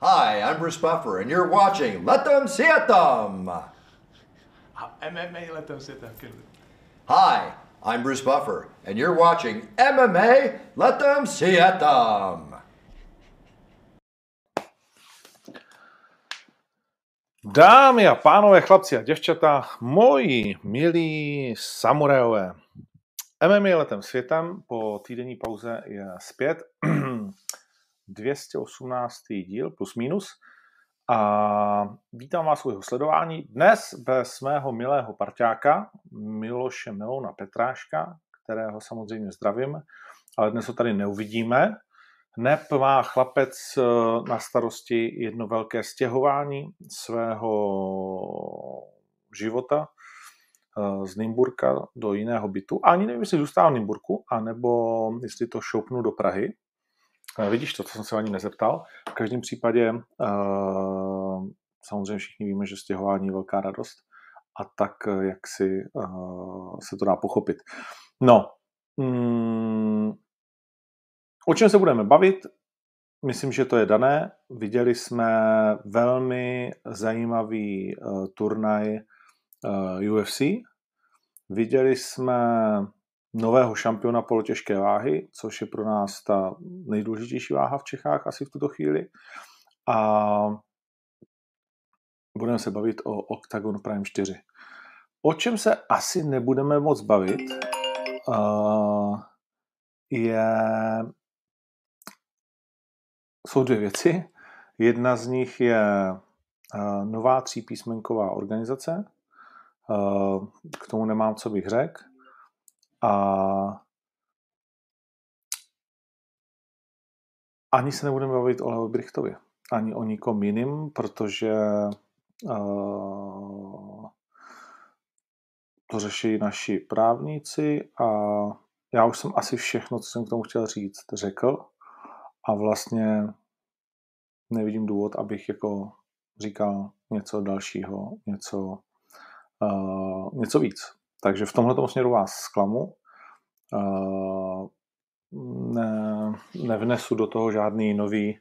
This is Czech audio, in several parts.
Hi, I'm Bruce Buffer, and you're watching Let Them See It Them. MMA let them sit there. Good. Hi, I'm Bruce Buffer, and you're watching MMA Let Them See It Them. Dámy a pánové, chlapci a děvčata, moji milí samurajové, MMA letem světem po týdenní pauze je zpět. 218. díl plus minus. A vítám vás u jeho sledování. Dnes bez mého milého parťáka Miloše Melona Petráška, kterého samozřejmě zdravím, ale dnes ho tady neuvidíme. Nep má chlapec eh, na starosti jedno velké stěhování svého života eh, z Nymburka do jiného bytu. Ani nevím, jestli zůstává v Nymburku, anebo jestli to šoupnu do Prahy. Eh, vidíš to, co jsem se ani nezeptal. V každém případě samozřejmě všichni víme, že stěhování je velká radost a tak, jak si se to dá pochopit. No, mm, O čem se budeme bavit? Myslím, že to je dané. Viděli jsme velmi zajímavý turnaj eh, UFC. Viděli jsme nového šampiona polotěžké váhy, což je pro nás ta nejdůležitější váha v Čechách asi v tuto chvíli. A budeme se bavit o Octagon Prime 4. O čem se asi nebudeme moc bavit, je jsou dvě věci. Jedna z nich je nová třípísmenková organizace. K tomu nemám, co bych řekl. A ani se nebudeme bavit o Leo ani o nikom jiným, protože uh, to řeší naši právníci a já už jsem asi všechno, co jsem k tomu chtěl říct, řekl a vlastně nevidím důvod, abych jako říkal něco dalšího, něco, uh, něco víc. Takže v tomhle směru vás zklamu. Uh, ne, nevnesu do toho žádný nový,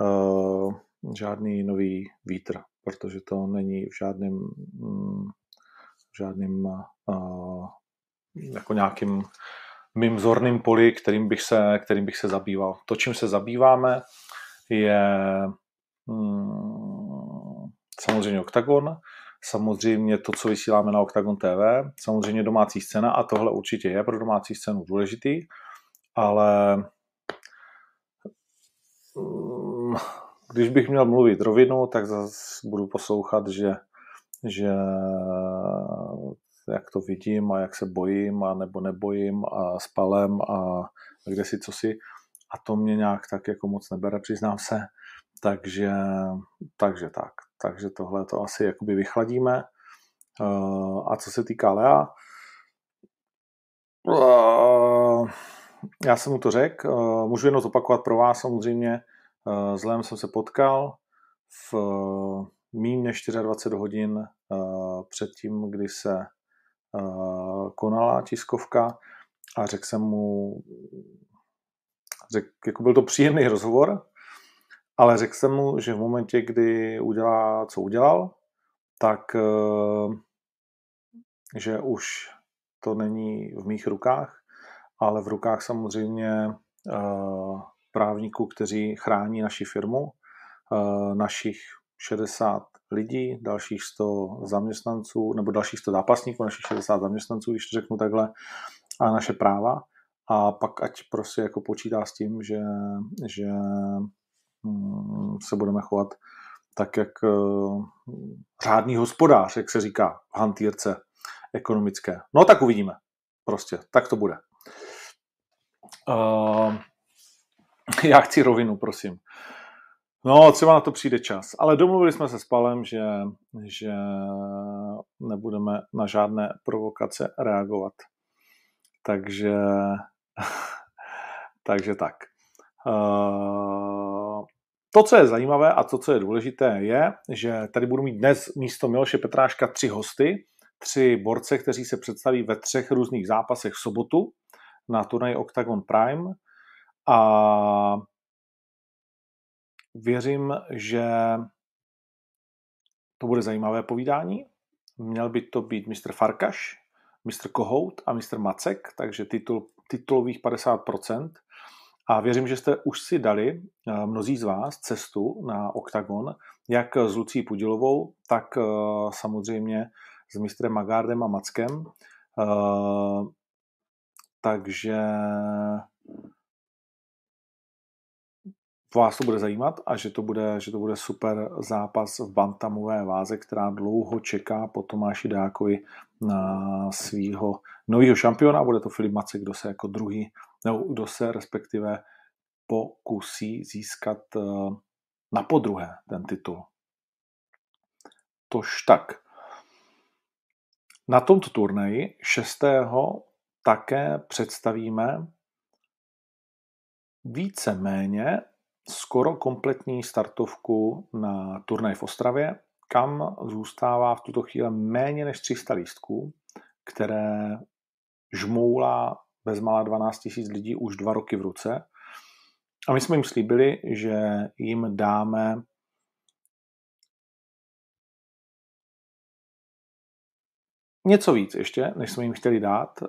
uh, žádný nový vítr, protože to není v žádném, mm, v žádném uh, jako nějakým mým zorným poli, kterým bych, se, kterým bych se zabýval. To, čím se zabýváme, je hmm, samozřejmě Octagon, samozřejmě to, co vysíláme na Octagon TV, samozřejmě domácí scéna a tohle určitě je pro domácí scénu důležitý, ale hmm, když bych měl mluvit rovinu, tak zase budu poslouchat, že, že jak to vidím a jak se bojím a nebo nebojím a spalem a kde si co si. A to mě nějak tak jako moc nebere, přiznám se. Takže, takže tak. Takže tohle to asi jakoby vychladíme. Eh, a co se týká Lea, eh, já jsem mu to řekl, eh, můžu jenom zopakovat pro vás samozřejmě, s Lem jsem se potkal v méně než 24 hodin před tím, kdy se konala tiskovka a řekl jsem mu, řek, jako byl to příjemný rozhovor, ale řekl jsem mu, že v momentě, kdy udělá, co udělal, tak eh, že už to není v mých rukách, ale v rukách samozřejmě eh, právníků, kteří chrání naši firmu, eh, našich 60 lidí, dalších 100 zaměstnanců, nebo dalších 100 zápasníků, našich 60 zaměstnanců, když to řeknu takhle, a naše práva. A pak ať prostě jako počítá s tím, že, že se budeme chovat tak, jak uh, řádný hospodář, jak se říká v hantýrce ekonomické. No tak uvidíme. Prostě, tak to bude. Uh, já chci rovinu, prosím. No, třeba na to přijde čas. Ale domluvili jsme se s Palem, že, že nebudeme na žádné provokace reagovat. Takže, takže tak. Uh, to, co je zajímavé a to, co je důležité, je, že tady budu mít dnes místo Miloše Petráška tři hosty, tři borce, kteří se představí ve třech různých zápasech v sobotu na turnaj Octagon Prime. A věřím, že to bude zajímavé povídání. Měl by to být Mr. Farkaš, Mr. Kohout a Mr. Macek, takže titul, titulových 50%. A věřím, že jste už si dali, eh, mnozí z vás, cestu na OKTAGON, jak s Lucí Pudilovou, tak eh, samozřejmě s mistrem Magardem a Mackem. Eh, takže vás to bude zajímat a že to bude, že to bude super zápas v bantamové váze, která dlouho čeká po Tomáši Dákovi na svého nového šampiona. Bude to Filip Macek, kdo se jako druhý, nebo kdo se respektive pokusí získat eh, na podruhé ten titul. Tož tak. Na tomto turnaji 6. také představíme více-méně skoro kompletní startovku na turnaj v Ostravě, kam zůstává v tuto chvíli méně než 300 lístků, které žmoulá bezmála 12 000 lidí už dva roky v ruce. A my jsme jim slíbili, že jim dáme něco víc ještě, než jsme jim chtěli dát, eh,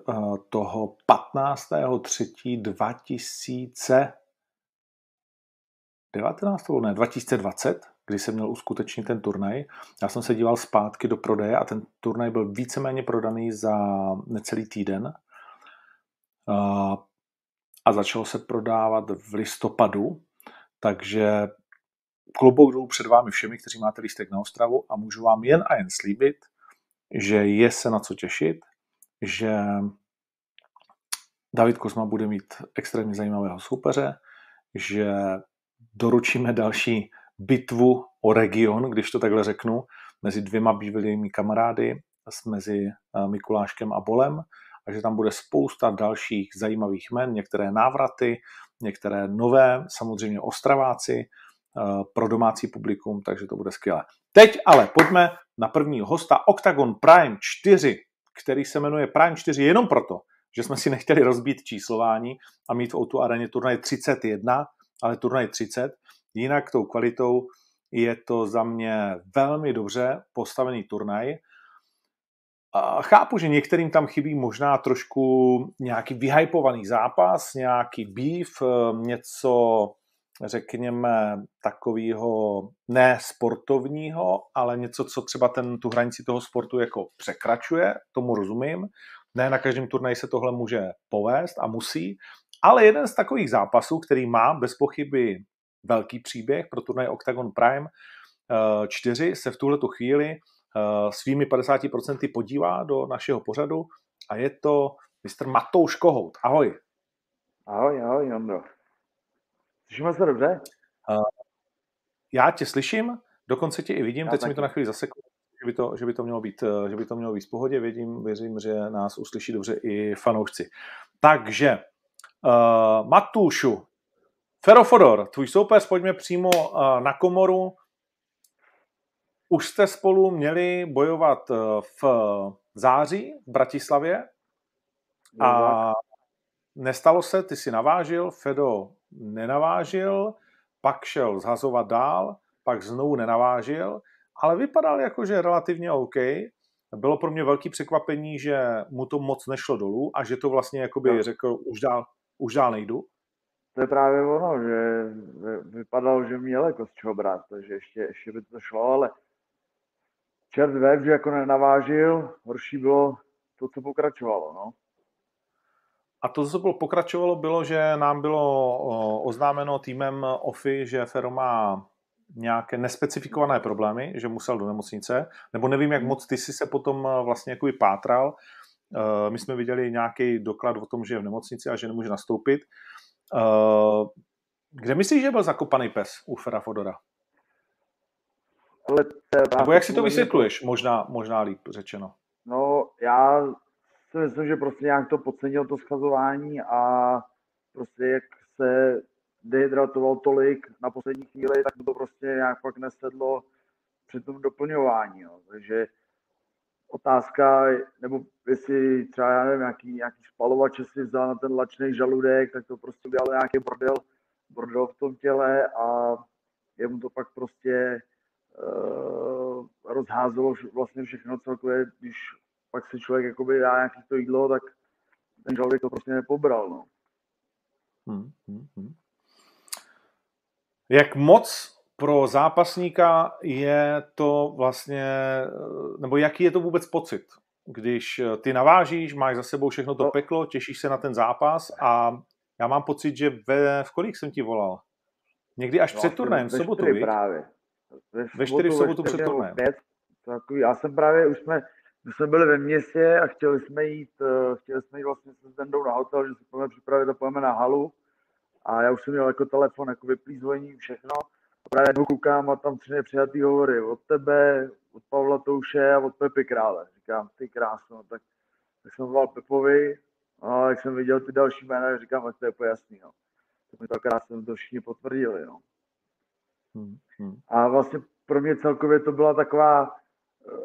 toho 15.3.2000 19. ne, 2020, kdy se měl uskutečnit ten turnaj. Já jsem se díval zpátky do prodeje a ten turnaj byl víceméně prodaný za necelý týden. A začalo se prodávat v listopadu, takže klobouk dolů před vámi všemi, kteří máte lístek na Ostravu a můžu vám jen a jen slíbit, že je se na co těšit, že David Kozma bude mít extrémně zajímavého soupeře, že doručíme další bitvu o region, když to takhle řeknu, mezi dvěma bývalými kamarády, mezi eh, Mikuláškem a Bolem, a že tam bude spousta dalších zajímavých men, některé návraty, některé nové, samozřejmě Ostraváci, eh, pro domácí publikum, takže to bude skvělé. Teď ale pojďme na prvního hosta Octagon Prime 4, který se jmenuje Prime 4 jenom proto, že jsme si nechtěli rozbít číslování a mít v Outu Areně turnaj 31, ale turnaj 30. Jinak tou kvalitou je to za mě velmi dobře postavený turnaj. Chápu, že některým tam chybí možná trošku nějaký vyhypovaný zápas, nějaký beef, eh, něco, řekněme, takového ne sportovního, ale něco, co třeba ten, tu hranici toho sportu jako překračuje, tomu rozumím. Ne na každém turnaji se tohle může povést a musí, ale jeden z takových zápasů, který má bez pochyby velký příběh pro turnaj Octagon Prime 4, eh, se v tuhletu chvíli svými 50% podívá do našeho pořadu a je to mistr Matouš Kohout. Ahoj. Ahoj, ahoj, Jandro. Slyšíme se dobře? Uh, já tě slyším, dokonce tě i vidím, já teď taky. mi to na chvíli zaseklo, že by to, že by to mělo být, že by to mělo být v pohodě, vědím, věřím, že nás uslyší dobře i fanoušci. Takže Uh, Matušu, Ferofodor, tvůj soupeř, pojďme přímo uh, na komoru. Už jste spolu měli bojovat uh, v září v Bratislavě a nestalo se, ty si navážil, Fedo nenavážil, pak šel zhazovat dál, pak znovu nenavážil, ale vypadal jako, že relativně OK. Bylo pro mě velký překvapení, že mu to moc nešlo dolů a že to vlastně jakoby no. řekl, už dál, už dál nejdu? To je právě ono, že vypadalo, že měl jako z čeho brát, takže ještě, ještě by to šlo, ale čert web, že jako nenavážil, horší bylo to, co pokračovalo, no. A to, co bylo pokračovalo, bylo, že nám bylo oznámeno týmem OFI, že Fero má nějaké nespecifikované problémy, že musel do nemocnice, nebo nevím, jak moc ty si se potom vlastně jako pátral, Eh, my jsme viděli nějaký doklad o tom, že je v nemocnici a že nemůže nastoupit. Eh, kde myslíš, že byl zakopaný pes u Fera Fodora? Ale Nebo jak si to vysvětluješ, možná, možná líp řečeno? No, já si myslím, že prostě nějak to podcenil to schazování a prostě jak se dehydratoval tolik na poslední chvíli, tak to prostě nějak pak nesedlo při tom doplňování. Jo. Takže otázka, nebo jestli třeba, já nevím, nějaký, nějaký spalovač si vzal na ten lačný žaludek, tak to prostě udělal nějaký bordel, bordel v tom těle a je kde mu to pak prostě rozházelo vlastně všechno celkově, když pak se člověk jakoby dá nějaký to jídlo, tak ten žaludek to prostě nepobral. No. Hmm, hmm, hmm. Jak moc pro zápasníka je to vlastně, nebo jaký je to vůbec pocit, když ty navážíš, máš za sebou všechno to no. peklo, těšíš se na ten zápas a já mám pocit, že ve, v kolik jsem ti volal? Někdy až no, před turnajem, v sobotu, právě. Ve, ve čtyři v sobotu před turnajem. já jsem právě, už jsme, my jsme byli ve městě a chtěli jsme jít, eh, chtěli jsme jít vlastně se Zdendou na hotel, že si půjdeme připravit a půjdeme na halu. A já už jsem měl jako telefon, jako vyplýzvojení, všechno. A právě jednou koukám a tam tři nepřijatý hovory od tebe, od Pavla Touše a od Pepy Krále. Říkám, ty krásno, tak, tak jsem volal Pepovi, a jak jsem viděl ty další jména, říkám, tak to je pojasný. No. Tak mi to krásně to všichni potvrdili. No. Hmm, hmm. A vlastně pro mě celkově to byla taková, eh,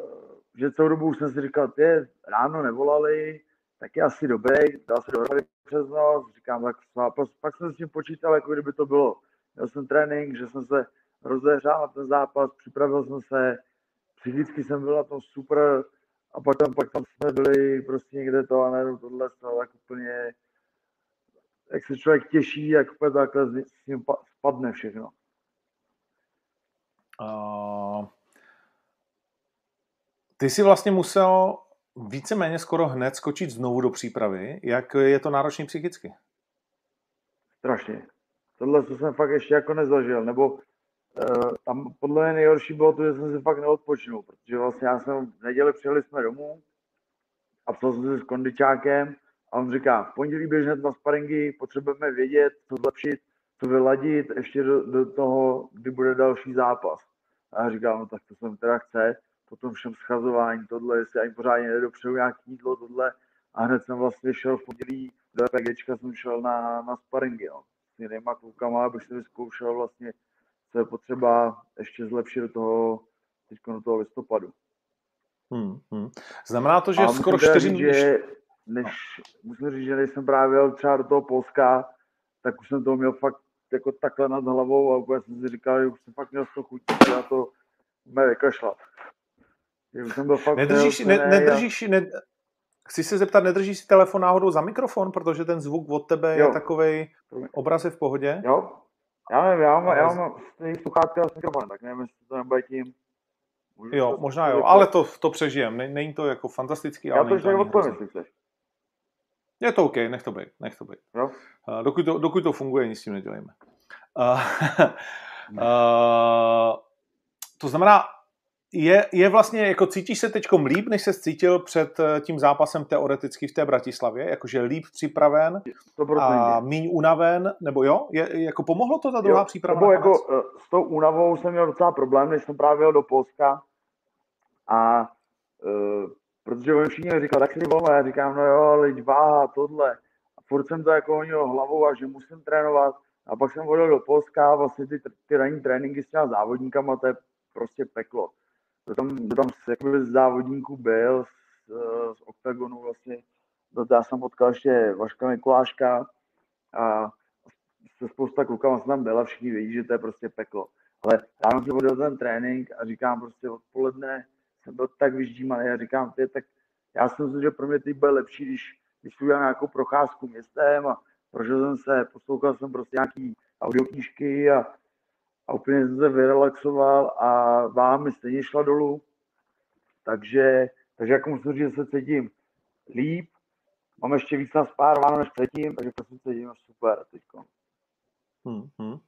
že celou dobu jsem si říkal, ty ráno nevolali, tak je asi dobrý, dal se dohromady přes noc, říkám, tak pak, pak jsem s tím počítal, jako kdyby to bylo. Měl jsem trénink, že jsem se rozehřál na ten zápas, připravil jsem se, psychicky jsem byl na tom super a pak tam, pak tam jsme byli prostě někde to a najednou tohle to tak úplně, jak se člověk těší, jak úplně takhle s ním spadne všechno. Ty jsi vlastně musel víceméně skoro hned skočit znovu do přípravy. Jak je to náročný psychicky? Strašně. Tohle co jsem fakt ještě jako nezažil, nebo uh, tam podle mě nejhorší bylo to, že jsem si fakt neodpočnul, protože vlastně já jsem v neděli přijeli jsme domů a psal jsem si s kondičákem a on říká, v pondělí běž hned na sparingy, potřebujeme vědět, co zlepšit, co vyladit ještě do, do toho, kdy bude další zápas. A já říkám, no tak to jsem teda chce, po tom všem schazování, tohle, jestli ani pořádně nedopřeju nějaký jídlo, tohle. A hned jsem vlastně šel v pondělí do EPGčka, jsem šel na, na sparingy, no. S jinýma klukama, abych si vyzkoušel vlastně, co je potřeba ještě zlepšit do toho, teď do toho listopadu. Hmm, hmm. Znamená to, že skoro čtyři... Říct, že než, no. musím říct, že než jsem právě jel třeba do toho Polska, tak už jsem to měl fakt jako takhle nad hlavou a úplně jsem si říkal, že už jsem fakt měl toho chuť, na to mě vykašlat. Jsem byl fakt nedržíš, ne, nedržíš, ne, chci se zeptat, nedržíš si telefon náhodou za mikrofon, protože ten zvuk od tebe jo. je takový obraz je v pohodě? Jo, já nevím, já mám, já mám sluchátka s mikrofonem, tak nevím, jestli to nebude tím. Můžu jo, to, možná jo, ale to, to přežijem. Není to jako fantastický, já ale to ještě odpovím, jestli chceš. Je to OK, nech to být, nech to být. Jo? Uh, dokud, to, dokud to funguje, nic s tím nedělejme. Uh, uh, to znamená, je, je vlastně, jako cítíš se teď líp, než se cítil před tím zápasem teoreticky v té Bratislavě? Jakože líp připraven a míň unaven, nebo jo? Je, jako pomohlo to ta druhá jo, příprava? Nebo jako s tou únavou jsem měl docela problém, než jsem právě jel do Polska a protože oni všichni říkal, tak si volno, já říkám, no jo, ale váha, tohle. A furt jsem to jako honil hlavou a že musím trénovat. A pak jsem volil do Polska a vlastně ty, ty ranní tréninky s těma závodníkama, to je prostě peklo kdo tam, kdo tam jakoby z závodníků byl, z, z OKTAGONu vlastně, to já jsem potkal ještě Vaška Mikuláška a se spousta klukama jsem tam byl a všichni vědí, že to je prostě peklo. Ale ráno jsem odjel ten trénink a říkám prostě odpoledne jsem byl tak vyždímaný a říkám, ty, tak já si myslím, že pro mě teď bude lepší, když, když si udělám nějakou procházku městem a prožil jsem se, poslouchal jsem prostě nějaký audioknížky a a úplně jsem se vyrelaxoval a vám mi stejně šla dolů. Takže, takže jako musím říct, že se cítím líp, mám ještě víc naspárováno než předtím, takže se cítím super teď. Hmm, hmm.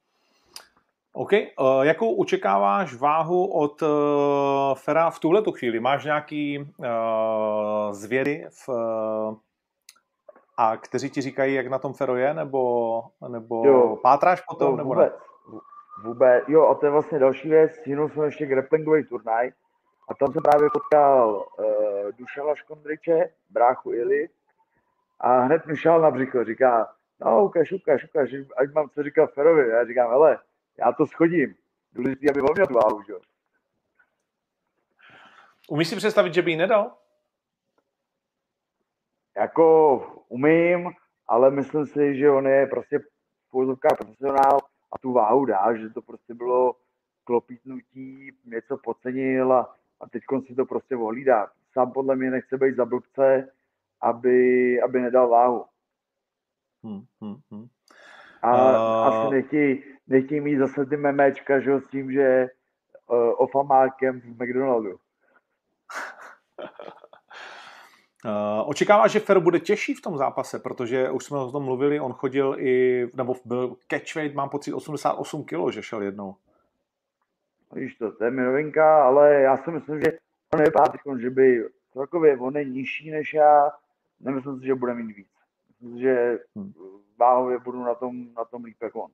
OK. Uh, jakou očekáváš váhu od uh, Fera v tuhle chvíli? Máš nějaký uh, zvěry v, uh, a kteří ti říkají, jak na tom Fero je, nebo, nebo jo, pátráš potom? To nebo vůbec. Ne? Vůbec, jo, a to je vlastně další věc, jinul jsem ještě grapplingový turnaj a tam jsem právě potkal uh, Dušana Škondriče, bráchu Ili, a hned mi šel na břicho, říká, no ukaž, ukaž, ukaž, ať mám co říkat Ferovi. Já říkám, hele, já to schodím, důležitý, aby on měl tu váhu, že? Umíš si představit, že by ji nedal? Jako umím, ale myslím si, že on je prostě v profesionál a tu váhu dá, že to prostě bylo klopítnutí, něco podcenil a, a teď si to prostě ohlídá. Sám podle mě nechce být za blbce, aby, aby nedal váhu. Hmm, hmm, hmm. A uh... asi nechtějí, nechtějí mít zase ty memečka, že s tím, že uh, ofamákem v McDonaldu. Uh, očekává, že Fer bude těžší v tom zápase, protože už jsme o tom mluvili, on chodil i, nebo byl catchweight, mám pocit 88 kg, že šel jednou. Víš to, to je mi novinka, ale já si myslím, že on nevypadá teď, že by celkově on je nižší než já, nemyslím si, že bude mít víc. Myslím si, že hmm. váhově budu na tom, na tom líp jako on.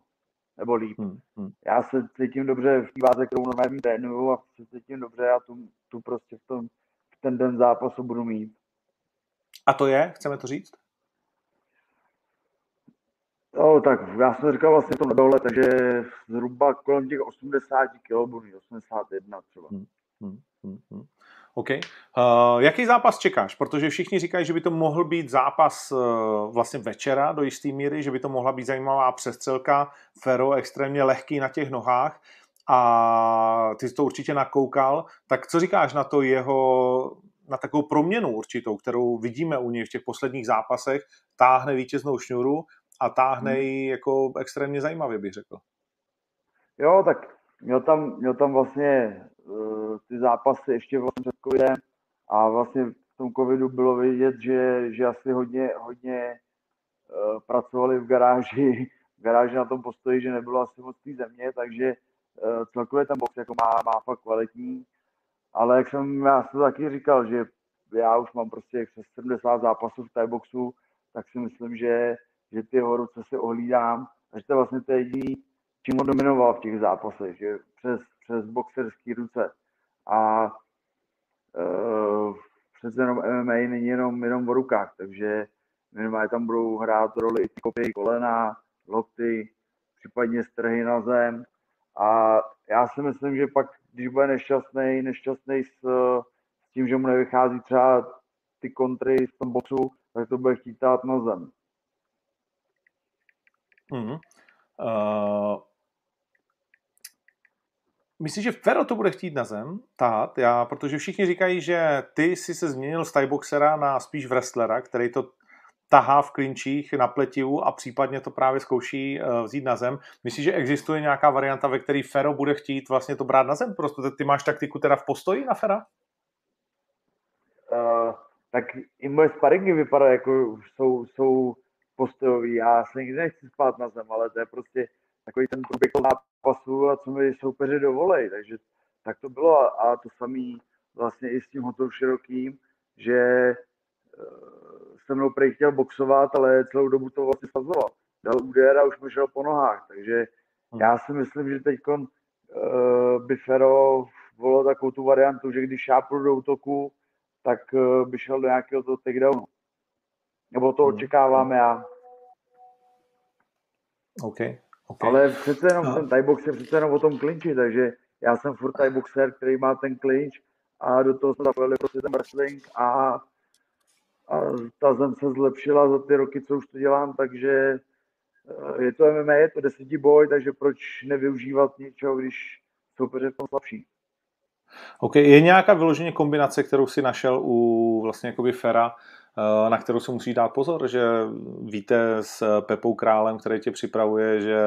Nebo líp. Hmm. Hmm. Já se cítím dobře v té váze, kterou normálně trénuju a se cítím dobře a tu, tu prostě v, tom, v ten den zápasu budu mít. A to je, chceme to říct? No, tak já jsem říkal vlastně to na dole, takže zhruba kolem těch 80 kg budu 81 třeba. Hmm, hmm, hmm, hmm. OK. Uh, jaký zápas čekáš? Protože všichni říkají, že by to mohl být zápas uh, vlastně večera do jisté míry, že by to mohla být zajímavá přestřelka. Fero extrémně lehký na těch nohách a ty jsi to určitě nakoukal. Tak co říkáš na to jeho na takovou proměnu určitou, kterou vidíme u něj v těch posledních zápasech, táhne vítěznou šňuru a táhne hmm. ji jako extrémně zajímavě, bych řekl. Jo, tak měl tam, měl tam vlastně ty zápasy ještě vlastně před covidem a vlastně v tom covidu bylo vidět, že, že asi hodně, hodně uh, pracovali v garáži, v garáži na tom postoji, že nebylo asi moc té země, takže uh, celkově ten box jako má, má fakt kvalitní. Ale jak jsem já to taky říkal, že já už mám prostě přes 70 zápasů v boxu, tak si myslím, že, že ty jeho ruce si ohlídám a že to vlastně to jediný, čím on dominoval v těch zápasech, že přes, přes boxerský ruce. A uh, přece jenom MMA není jenom, jenom o rukách, takže minimálně tam budou hrát roli i kopy, kolena, lokty, případně strhy na zem. A já si myslím, že pak když bude nešťastný, nešťastný s, s tím, že mu nevychází třeba ty kontry v tom boxu, tak to bude chtít na zem. Mm-hmm. Uh, myslíš, že Fero to bude chtít na zem tát? Já, protože všichni říkají, že ty jsi se změnil z boxera na spíš wrestlera, který to tahá v klinčích na pletivu a případně to právě zkouší uh, vzít na zem. Myslíš, že existuje nějaká varianta, ve které Fero bude chtít vlastně to brát na zem? Prostě ty máš taktiku teda v postoji na Fera? Uh, tak i moje sparingy vypadají jako jsou, jsou postojový. Já se nikdy nechci spát na zem, ale to je prostě takový ten průběh zápasu a co mi soupeři dovolej. Takže tak to bylo a to samý vlastně i s tím hotou širokým, že se mnou prej chtěl boxovat, ale celou dobu to vlastně fazoval. Dal úder a už mi šel po nohách, takže hmm. já si myslím, že teď uh, by Fero volil takovou tu variantu, že když šápl do útoku, tak uh, by šel do nějakého toho takedownu. Nebo to hmm. očekávám já. Okay. Okay. Ale přece jenom no. ten Thai box je přece jenom o tom klinči, takže já jsem furt Thai boxer, který má ten klinč a do toho jsme zapojili prostě ten wrestling a a ta zem se zlepšila za ty roky, co už to dělám, takže eh, je to MMA, je to desetí boj, takže proč nevyužívat něčeho, když soupeř je v tom slabší. OK, je nějaká vyloženě kombinace, kterou si našel u vlastně jakoby Fera, na kterou se musí dát pozor, že víte s Pepou Králem, který tě připravuje, že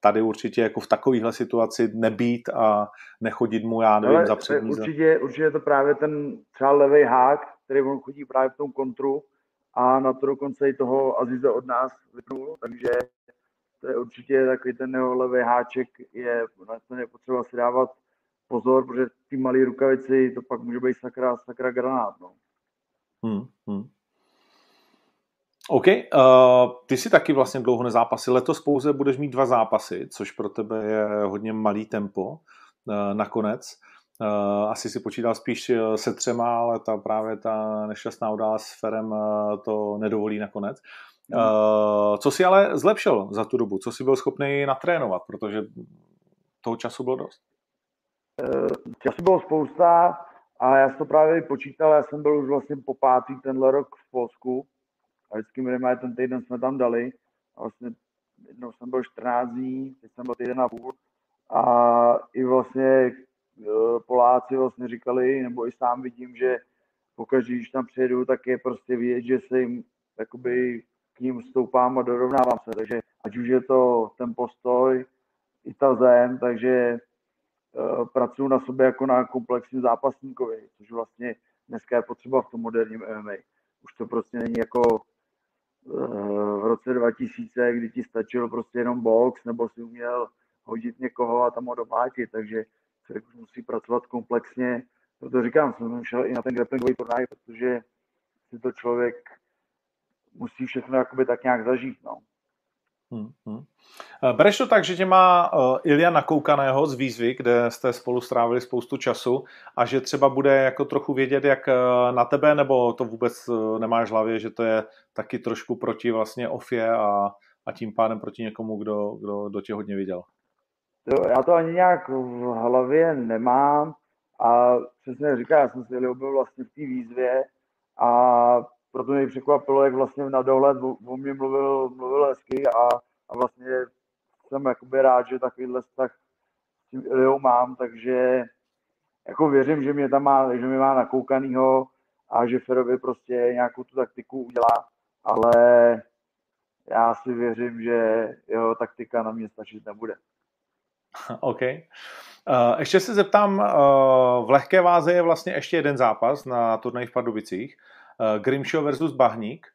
tady určitě jako v takovéhle situaci nebýt a nechodit mu, já nevím, Ale za přední. Určitě, určitě je to právě ten třeba levý hák, který on chodí právě v tom kontru a na to dokonce i toho Azize od nás vypnul, takže to je určitě takový ten jeho levý háček, je, na to je potřeba si dávat pozor, protože ty malé rukavici, to pak může být sakra, sakra granát. No. Hmm, hmm. OK, uh, ty si taky vlastně dlouho nezápasy. Letos pouze budeš mít dva zápasy, což pro tebe je hodně malý tempo uh, nakonec. Uh, asi si počítal spíš se třema, ale ta právě ta nešťastná událost s Ferem uh, to nedovolí nakonec. Uh, co si ale zlepšil za tu dobu? Co si byl schopný natrénovat? Protože toho času bylo dost. Času bylo spousta a já jsem to právě počítal. Já jsem byl už vlastně po pátý tenhle rok v Polsku a vždycky minimálně ten týden jsme tam dali. A vlastně jednou jsem byl 14 dní, teď jsem byl týden a půl a i vlastně eh, Poláci vlastně říkali, nebo i sám vidím, že pokaždé, když tam přijedu, tak je prostě vidět, že se jim jakoby k ním stoupám a dorovnávám se, takže ať už je to ten postoj, i ta zem, takže uh, pracuji na sobě jako na komplexním zápasníkovi, což vlastně dneska je potřeba v tom moderním MMA. Už to prostě není jako uh, v roce 2000, kdy ti stačil prostě jenom box, nebo si uměl hodit někoho a tam ho domlátit, takže člověk už musí pracovat komplexně. Proto říkám, jsem šel i na ten grapplingový turnaj, protože si to člověk musí všechno jakoby tak nějak zažít. No. Hmm. Bereš to tak, že tě má uh, Ilja nakoukaného z výzvy, kde jste spolu strávili spoustu času a že třeba bude jako trochu vědět, jak uh, na tebe, nebo to vůbec nemáš v hlavě, že to je taky trošku proti vlastně Ofě a, a tím pádem proti někomu, kdo, kdo, kdo tě hodně viděl? Já to ani nějak v hlavě nemám a přesně říká, já jsem si byl vlastně v té výzvě a proto mě překvapilo, jak vlastně na dohled o, mě mluvil, mluvil hezky a, a vlastně jsem jakoby rád, že takovýhle vztah s tím Iliou mám, takže jako věřím, že mě tam má, že mě má nakoukanýho a že Ferovi prostě nějakou tu taktiku udělá, ale já si věřím, že jeho taktika na mě stačit nebude. OK. Uh, ještě se zeptám, uh, v lehké váze je vlastně ještě jeden zápas na turnaji v Pardubicích. Uh, Grimshaw versus Bahník.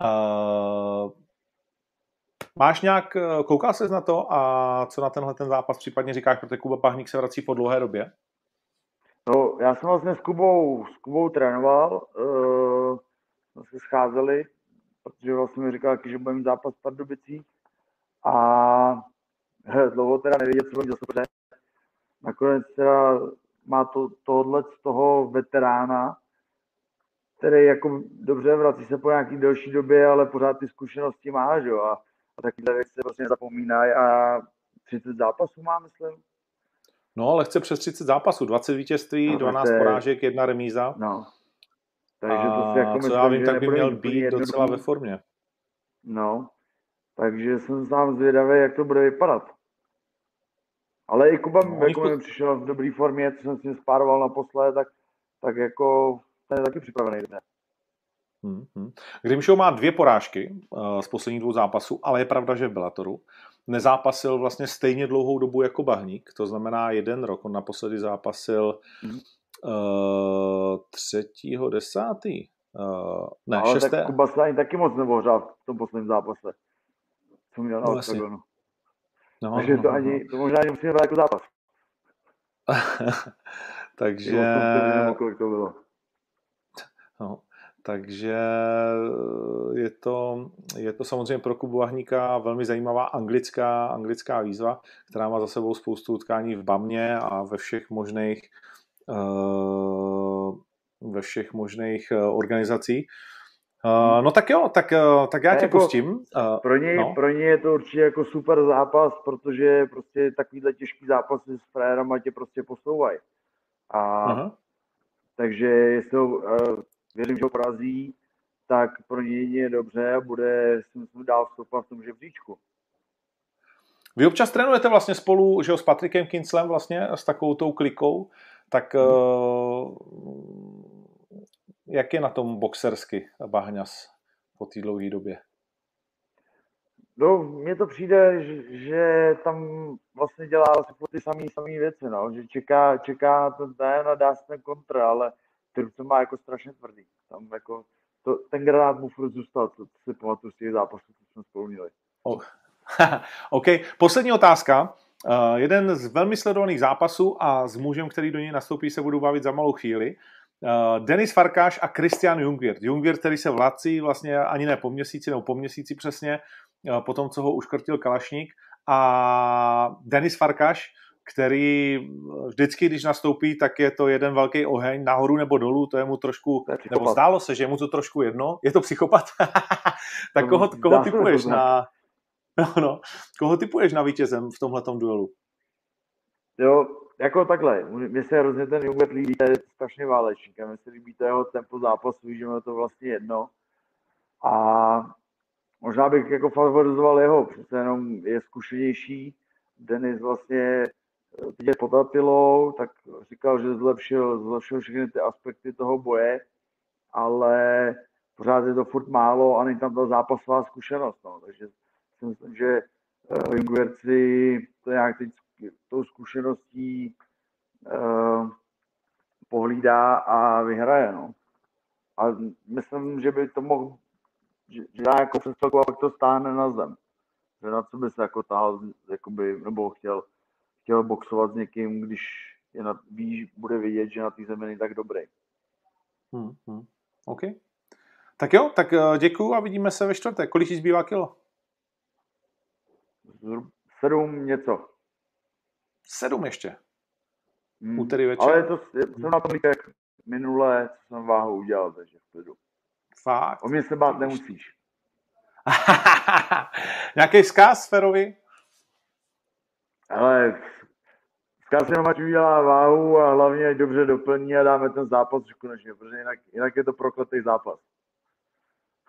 Uh, máš nějak, koukal ses na to a co na tenhle ten zápas případně říkáš, protože Kuba Bahník se vrací po dlouhé době? No, já jsem vlastně s Kubou, s Kubou trénoval, uh, jsme se scházeli, protože vlastně mi říkal, že budeme zápas v Pardubicích a dlouho teda nevědět, co bude zase Nakonec teda má to, tohle z toho veterána, který jako dobře vrací se po nějaký delší době, ale pořád ty zkušenosti má, že jo, a, a takové věci se prostě nezapomínají a 30 zápasů má, myslím. No, ale chce přes 30 zápasů, 20 vítězství, no, 12 je... porážek, jedna remíza. No. Takže to si jako myslím, já vím, tak by měl být docela ve formě. No, takže jsem sám zvědavý, jak to bude vypadat. Ale i Kuba no, jako mi přišel v dobré formě, co jsem s ním spároval naposled, tak, tak jako ten je taky připravený. Ne? Hmm, hmm. Grimshaw má dvě porážky uh, z posledních dvou zápasů, ale je pravda, že v Bellatoru nezápasil vlastně stejně dlouhou dobu jako Bahník, to znamená jeden rok. On naposledy zápasil hmm. uh, třetího, desátý. Uh, ne, ale šesté. tak Kuba taky moc nevohřál v tom posledním zápase. Co měl na no, No, Takže no, to, ani, to možná ani musíme brát jako zápas. takže... Kolik to bylo. No, takže je to, je to samozřejmě pro Kubu Vahníka velmi zajímavá anglická, anglická výzva, která má za sebou spoustu utkání v BAMě a ve všech možných uh, ve všech možných uh, organizacích. Uh, no tak jo, tak, tak já tě jako, pustím. Pro, něj, no. pro něj je to určitě jako super zápas, protože prostě takovýhle těžký zápasy s frérama tě prostě posouvají. A uh-huh. takže jestli ho, věřím, že ho porazí, tak pro něj je dobře a bude si myslím dál stoupat v tom žebříčku. Vy občas trénujete vlastně spolu, že jo, s Patrikem Kinslem vlastně, s takovou tou klikou, tak uh, jak je na tom boxersky Bahňas po té dlouhé době? No, mně to přijde, že, že tam vlastně dělá asi po ty samé samé věci, no. že čeká, čeká ten den a dá se ten kontr, ale ty ruce má jako strašně tvrdý. Tam jako, to, ten granát mu furt zůstal, co si pamatuju z těch zápasů, co jsme spolu měli. Oh. OK, poslední otázka. Uh, jeden z velmi sledovaných zápasů a s mužem, který do něj nastoupí, se budu bavit za malou chvíli. Uh, Denis Farkáš a Christian Jungwirth. Jungwirth, který se vlací vlastně ani ne po měsíci, nebo po měsíci přesně, uh, po tom, co ho uškrtil Kalašník. A Denis Farkáš, který vždycky, když nastoupí, tak je to jeden velký oheň, nahoru nebo dolů, to je mu trošku, je nebo zdálo se, že je mu to trošku jedno. Je to psychopat? tak koho, koho typuješ na, no, no, koho typuješ na vítězem v tomhletom duelu? Jo, jako takhle, mně se hrozně ten Jungbert líbí, to je strašně válečník, a mně se líbí to jeho tempo zápasu, že je to vlastně jedno. A možná bych jako favorizoval jeho, přece jenom je zkušenější. Denis vlastně teď je pod Atilou, tak říkal, že zlepšil, zlepšil všechny ty aspekty toho boje, ale pořád je to furt málo a není tam ta zápasová zkušenost. No. Takže si myslím, že Vinguerci to nějak teď tou zkušeností uh, pohlídá a vyhraje. No. A myslím, že by to mohl, že, že jako přeskoku, pak to stáhne na zem. Že na co by se jako tahal, jakoby, nebo chtěl, chtěl boxovat s někým, když je na, ví, bude vidět, že na té zemi není tak dobrý. Hmm, hmm. OK. Tak jo, tak eh, děkuju a vidíme se ve čtvrtek. Kolik ti zbývá kilo? Sedm něco. Sedm ještě. Hmm. Úterý večer. Ale to, jsem na tom jak minule, co jsem váhu udělal, takže v klidu. Fakt. O mě se bát nemusíš. Nějaký vzkaz Ferovi? Ale jenom, ať udělá váhu a hlavně ať dobře doplní a dáme ten zápas už konečně, protože jinak, jinak je to prokletý zápas.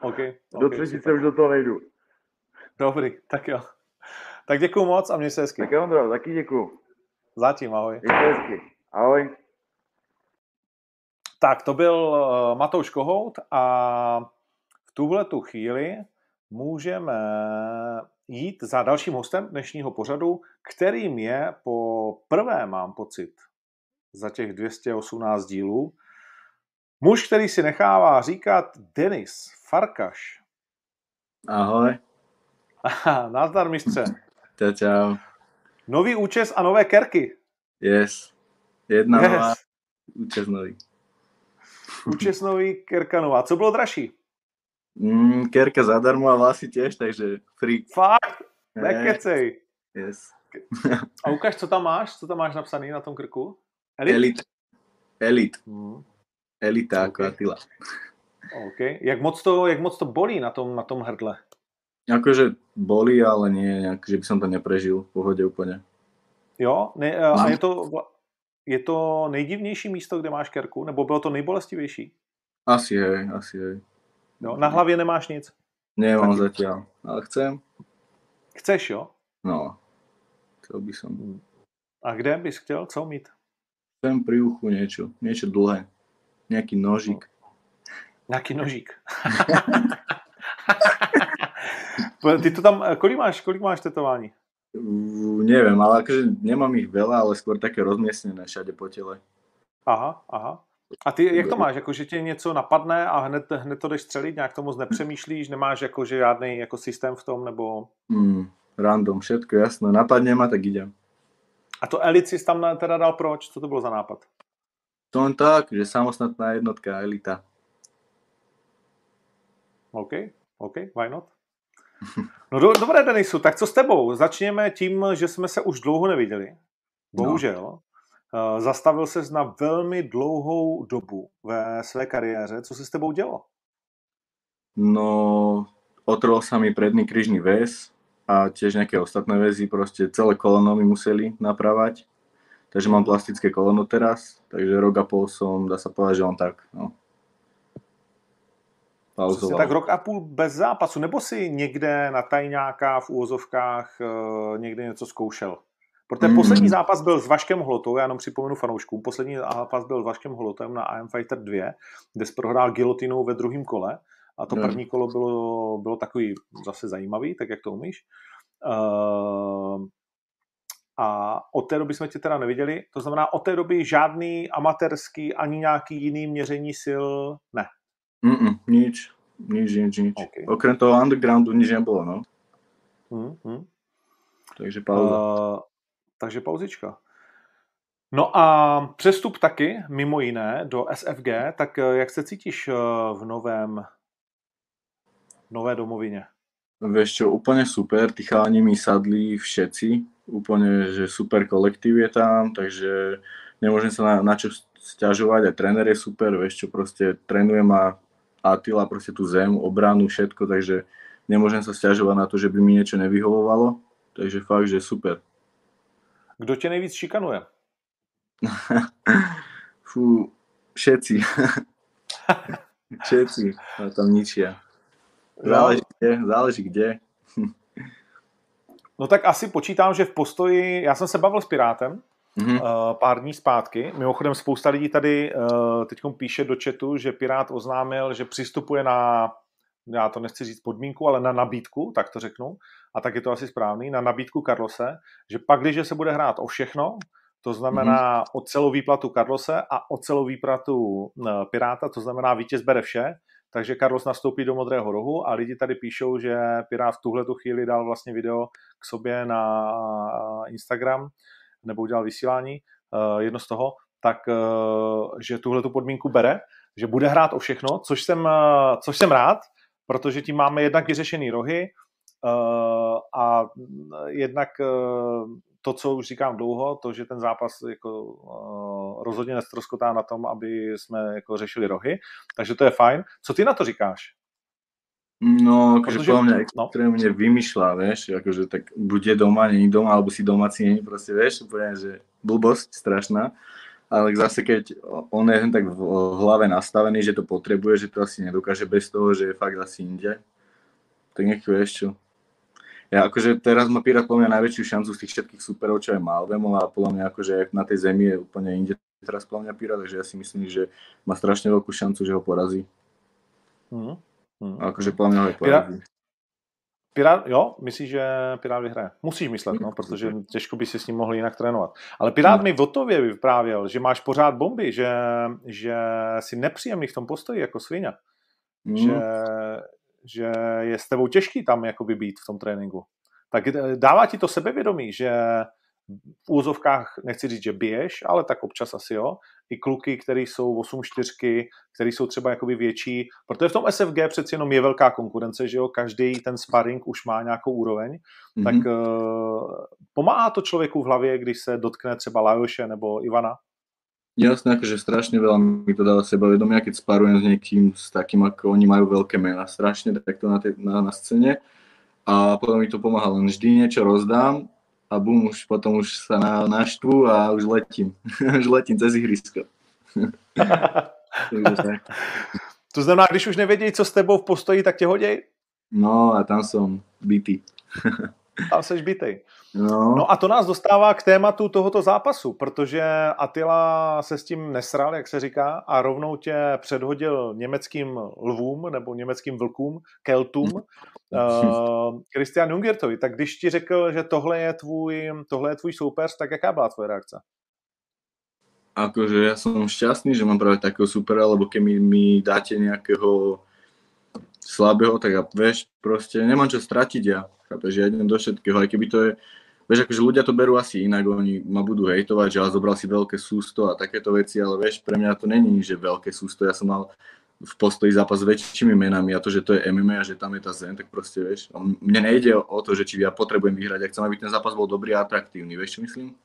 Okay, do okay, třetice už do toho nejdu. Dobrý, tak jo. Tak děkuju moc a měj se hezky. Tak jo, Ondro, taky děkuju. Zatím, ahoj. Měj se hezky. Ahoj. Tak, to byl uh, Matouš Kohout a v tuhle tu chvíli můžeme jít za dalším hostem dnešního pořadu, kterým je po prvé, mám pocit, za těch 218 dílů, muž, který si nechává říkat Denis Farkaš. Ahoj. Nazdar, mistře. Čau, čau. Nový účes a nové kerky. Yes. Jedna yes. nová, účes nový. Účes nový, kerka nová. Co bylo dražší? Mm, kerka zadarmo a vlasy tiež, takže free. Fakt? Nekecej. Yes. a ukáž, co tam máš? Co tam máš napsaný na tom krku? Elit? Elit. Elit. Hmm. Elita okay. ako Attila. OK. Jak moc, to, jak moc to bolí na tom, na tom hrdle? Akože bolí, ale nie, nejak, že by som to neprežil v pohode úplne. Jo? Ne, a je to, je to nejdivnější místo, kde máš kerku? Nebo bylo to nejbolestivější? Asi hej, asi hej. No, na hlavě nemáš nic? Nemám Taky. zatiaľ, ale chcem. Chceš, jo? No, chcel by som. A kde bys chtěl? Co mít? Chcem pri uchu niečo, niečo dlhé. Nejaký nožík. No. Nějaký nožík. Ty to tam, kolik máš, kolik máš tetování? Neviem, ale akože nemám ich veľa, ale skôr také rozmiestnené všade po tele. Aha, aha. A ty, jak to máš, jako, že tě něco napadne a hned, hned to jdeš střelit, nějak tomu nepřemýšlíš, nemáš jako, že žádný jako systém v tom, nebo... Mm, random, všetko jasné, napadne ma, tak idem. A to Elit si tam teda dal proč? Co to bylo za nápad? To len tak, že samostatná jednotka, Elita. OK, OK, why not? No do, dobré, Denisu, tak co s tebou? Začněme tím, že jsme se už dlouho neviděli. Bohužel. No. Uh, zastavil ses na velmi dlouhou dobu ve své kariéře. Co se s tebou dělo? No, otrol sa mi predný kryžný väz a tiež nejaké ostatné väzy, proste celé kolono mi museli napravať. Takže mám plastické kolono teraz, takže rok a pol som, dá sa povedať, že on tak, no, pauzoval. Tak rok a půl bez zápasu, nebo si někde na tajňáka v úvozovkách uh, někde něco zkoušel? Protože mm. poslední zápas byl s Vaškem Hlotou, já jenom připomenu fanouškům, poslední zápas byl s Vaškem Hlotem na IM Fighter 2, kde jsi prohrál gilotinou ve druhém kole a to mm. první kolo bylo, bylo takový zase zajímavý, tak jak to umíš. Uh, a od té doby jsme tě teda neviděli, to znamená od té doby žádný amatérský ani nějaký jiný měření sil ne. Mm-mm, nič, nič, nič, nič. Okay. Okrem toho undergroundu nič nebolo, no. Mm-hmm. Takže pauza. Uh, takže pauzička. No a přestup taky, mimo jiné, do SFG, tak eh, jak se cítíš eh, v novém nové domovině? Vieš čo, úplne super, tí chalani mi sadli všetci, úplne, že super kolektív je tam, takže nemôžem sa na, na čo stiažovať, a tréner je super, vieš čo, proste trénuje ma Attila, proste tú zem, obranu, všetko, takže nemôžem sa stiažovať na to, že by mi niečo nevyhovovalo, takže fakt, že super. Kdo tě nejvíc šikanuje? Fú, všetci. všetci, no tam ničia. Záleží kde, záleží kde. no tak asi počítám, že v postoji, já jsem se bavil s Pirátem mm-hmm. pár dní zpátky. Mimochodem spousta lidí tady uh, teď píše do chatu, že Pirát oznámil, že přistupuje na, já to nechci říct podmínku, ale na nabídku, tak to řeknu, a tak je to asi správný, na nabídku Carlose, že pak, když se bude hrát o všechno, to znamená mm-hmm. o celou výplatu Carlose a o celou výplatu uh, Piráta, to znamená vítěz bere vše, takže Carlos nastoupí do modrého rohu a lidi tady píšou, že Pirát v tuhle tu chvíli dal vlastně video k sobě na Instagram, nebo udělal vysílání, uh, jedno z toho, tak že tuhle tu podmínku bere, že bude hrát o všechno, což jsem, což jsem rád, protože tím máme jednak vyřešený rohy a jednak to, co už říkám dlouho, to, že ten zápas jako, uh, rozhodně nestroskotá na tom, aby jsme jako řešili rohy, takže to je fajn. Co ty na to říkáš? No, akože podľa mňa extrémne no. vymýšľa, vieš, akože tak bude doma, není doma, alebo si domáci není, proste, vieš, úplne, že blbosť strašná. Ale zase, keď on je tak v hlave nastavený, že to potrebuje, že to asi nedokáže bez toho, že je fakt asi inde, tak nech vieš čo. Ja akože teraz má Pirát podľa mňa najväčšiu šancu z tých všetkých superov, čo je mal Vemol a podľa mňa akože na tej zemi je úplne inde teraz podľa mňa Pirát, takže ja si myslím, že má strašne veľkú šancu, že ho porazí. Mm. Hmm. Akože podľa mňa ho je Pirát, Pirát, jo, myslíš, že Pirát vyhraje? Musíš myslet, no, protože těžko by si s ním mohl jinak trénovat. Ale Pirát mi o tově vyprávěl, že máš pořád bomby, že, že jsi nepříjemný v tom postoji jako svině. Hmm. Že, že je s tebou těžký tam jakoby být v tom tréninku. Tak dává ti to sebevědomí, že v úzovkách, nechci říct, že biješ, ale tak občas asi jo, i kluky, které jsou 8-4, které jsou třeba jakoby větší, protože v tom SFG přeci jenom je velká konkurence, že jo, každý ten sparring už má nějakou úroveň, mm-hmm. tak uh, pomáhá to člověku v hlavě, když se dotkne třeba Lajoše nebo Ivana? Jasné, akože strašne veľa mi to dáva sebavedomia, keď sparujem s niekým s takým, ako oni majú veľké mena, strašne takto na, te, na, na scéne a potom mi to pomáha, len vždy niečo rozdám a bum, už potom už sa na, naštvu a už letím. už letím cez ihrisko. to znamená, když už nevědějí, co s tebou v postoji, tak tě hoděj? No a tam jsem bytý. tam seš bytej. No. no a to nás dostává k tématu tohoto zápasu, protože Attila se s tím nesral, jak se říká, a rovnou tě předhodil německým lvům nebo německým vlkům, keltům, uh, Christian Jungertovi. Tak když ti řekl, že tohle je tvůj, tohle je tvůj soupeř, tak jaká byla tvoje reakce? Akože ja som šťastný, že mám práve takého supera, lebo keď mi, mi dáte nejakého slabého, tak ja, vieš, proste nemám čo stratiť ja. Chápeš, ja idem do všetkého, aj keby to je vieš, akože ľudia to berú asi inak, oni ma budú hejtovať, že ja zobral si veľké sústo a takéto veci, ale vieš, pre mňa to není, že veľké sústo, ja som mal v postoji zápas s väčšími menami a to, že to je MMA a že tam je tá zen, tak proste vieš, mne nejde o to, že či ja potrebujem vyhrať, ja chcem, aby ten zápas bol dobrý a atraktívny, vieš čo myslím?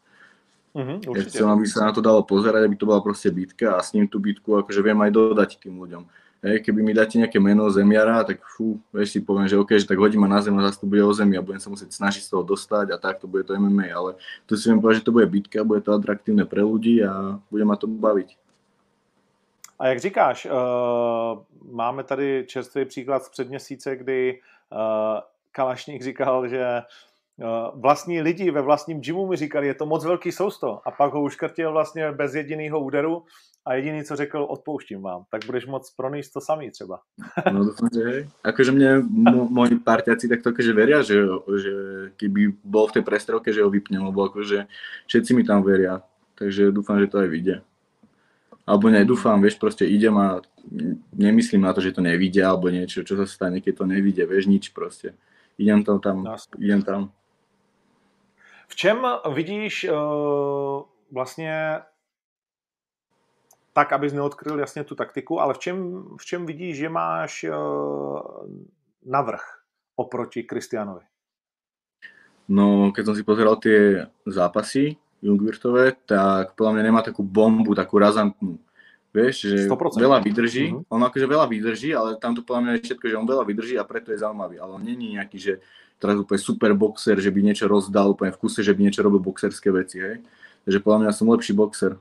Mm-hmm, ja chcem, aby sa na to dalo pozerať, aby to bola proste bitka a s ním tú bitku akože viem aj dodať tým ľuďom. Hej, keby mi dáte nejaké meno zemiara, tak fú, vieš si poviem, že OK, že tak hodím ma na zem a zase to bude o zemi a budem sa musieť snažiť z toho dostať a tak to bude to MMA, ale tu si viem povedať, že to bude bitka, bude to atraktívne pre ľudí a bude ma to baviť. A jak říkáš, uh, máme tady čerstvý příklad z před měsíce, kdy uh, Kalašník říkal, že uh, vlastní lidi ve vlastním gymu mi říkali, je to moc velký sousto a pak ho uškrtil vlastně bez jediného úderu a jediný, co řekl, odpouštím vám, tak budeš moc pronést to samý třeba. No dúfam, že hej. Akože mne moji partiaci takto akože veria, že, že keby bol v tej prestrelke, že ho vypnem, lebo akože všetci mi tam veria. Takže dúfam, že to aj vyjde. Alebo nedúfam, vieš, proste idem a nemyslím na to, že to nevidia alebo niečo, čo sa stane, keď to nevidie, vieš, nič proste. Idem tam, tam, idem tam. V čem vidíš uh, vlastně tak, abys neodkryl jasně tu taktiku, ale v čem, v čem vidíš, že máš uh, navrh oproti Kristianovi? No, keď som si pozeral tie zápasy Jungwirtové, tak podľa mňa nemá takú bombu, takú razantnú. Vieš, že 100%. veľa vydrží, uh-huh. on akože veľa vydrží, ale tam to podľa mňa je všetko, že on veľa vydrží a preto je zaujímavý, ale on není nejaký, že teraz úplne super boxer, že by niečo rozdal úplne v kuse, že by niečo robil boxerské veci, hej. Takže podľa mňa som lepší boxer.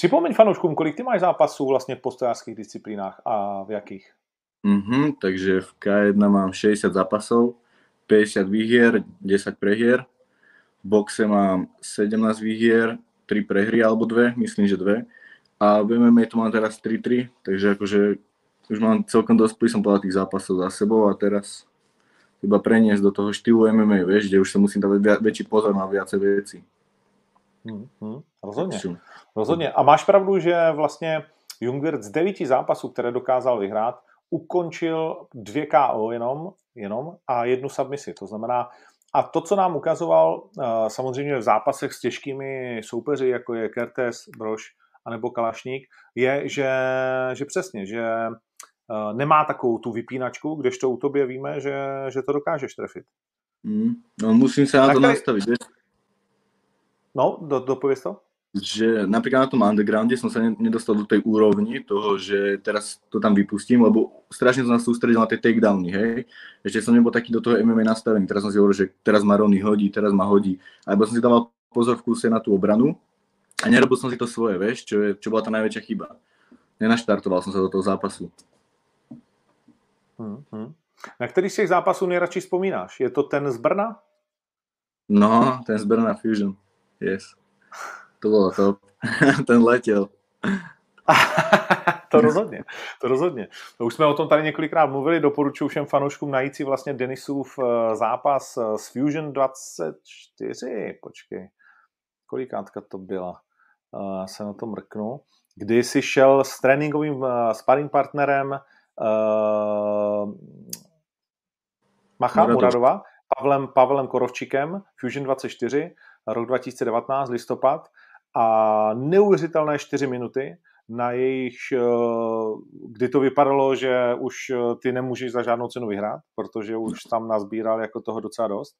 Připomeň fanouškům, kolik ty máš zápasů vlastně v postojářských disciplínách a v jakých? Mm-hmm, takže v K1 mám 60 zápasov, 50 výhier, 10 prehier v boxe mám 17 výhier, 3 prehry alebo dve, myslím, že dve. A v MMA to mám teraz 3-3, takže akože už mám celkom dosť, som povedal, tých zápasov za sebou a teraz iba preniesť do toho štýlu MMA, vieš, kde už sa musím dávať väčší pozor na viacej veci. Hmm, hmm, rozhodně. rozhodně. A máš pravdu, že vlastně Jungwirth z devíti zápasů, které dokázal vyhrát, ukončil dvě KO jenom, jenom a jednu submisi. To znamená, a to, co nám ukazoval eh, samozřejmě v zápasech s těžkými soupeři, jako je Kertes, Broš anebo Kalašník, je, že, že přesně, že eh, nemá takovou tu vypínačku, kdežto u tobě víme, že, že to dokážeš trefit. Mm, no musím se na tak to tady... nastavit. No, do, dopověz to? že napríklad na tom undergrounde som sa nedostal do tej úrovni toho, že teraz to tam vypustím, lebo strašne som sa sústredil na tie takedowny, hej. Ešte som nebol taký do toho MMA nastavený. Teraz som si hovoril, že teraz ma Rony hodí, teraz ma hodí. Alebo som si dával pozor v kúse na tú obranu a nerobil som si to svoje, vieš, čo, je, čo bola tá najväčšia chyba. Nenaštartoval som sa do toho zápasu. Hmm, hmm. Na který z těch zápasů nejradši vzpomínáš? Je to ten z Brna? No, ten z Brna Fusion, yes. To bylo to. Ten letěl. to rozhodně, to rozhodně. Už jsme o tom tady několikrát mluvili, doporučuji všem fanouškům najít si vlastně Denisův eh, zápas eh, s Fusion 24, počkej, kolikátka to byla, uh, se na to mrknu, kdy si šel s tréninkovým uh, sparring partnerem uh, Macha Muradova, Pavlem, Pavlem Korovčikem, Fusion 24, rok 2019, listopad, a neuvěřitelné čtyři minuty, na jejich, eh, kdy to vypadalo, že už eh, ty nemůžeš za žádnou cenu vyhrát, protože už tam nazbíral jako toho docela dost.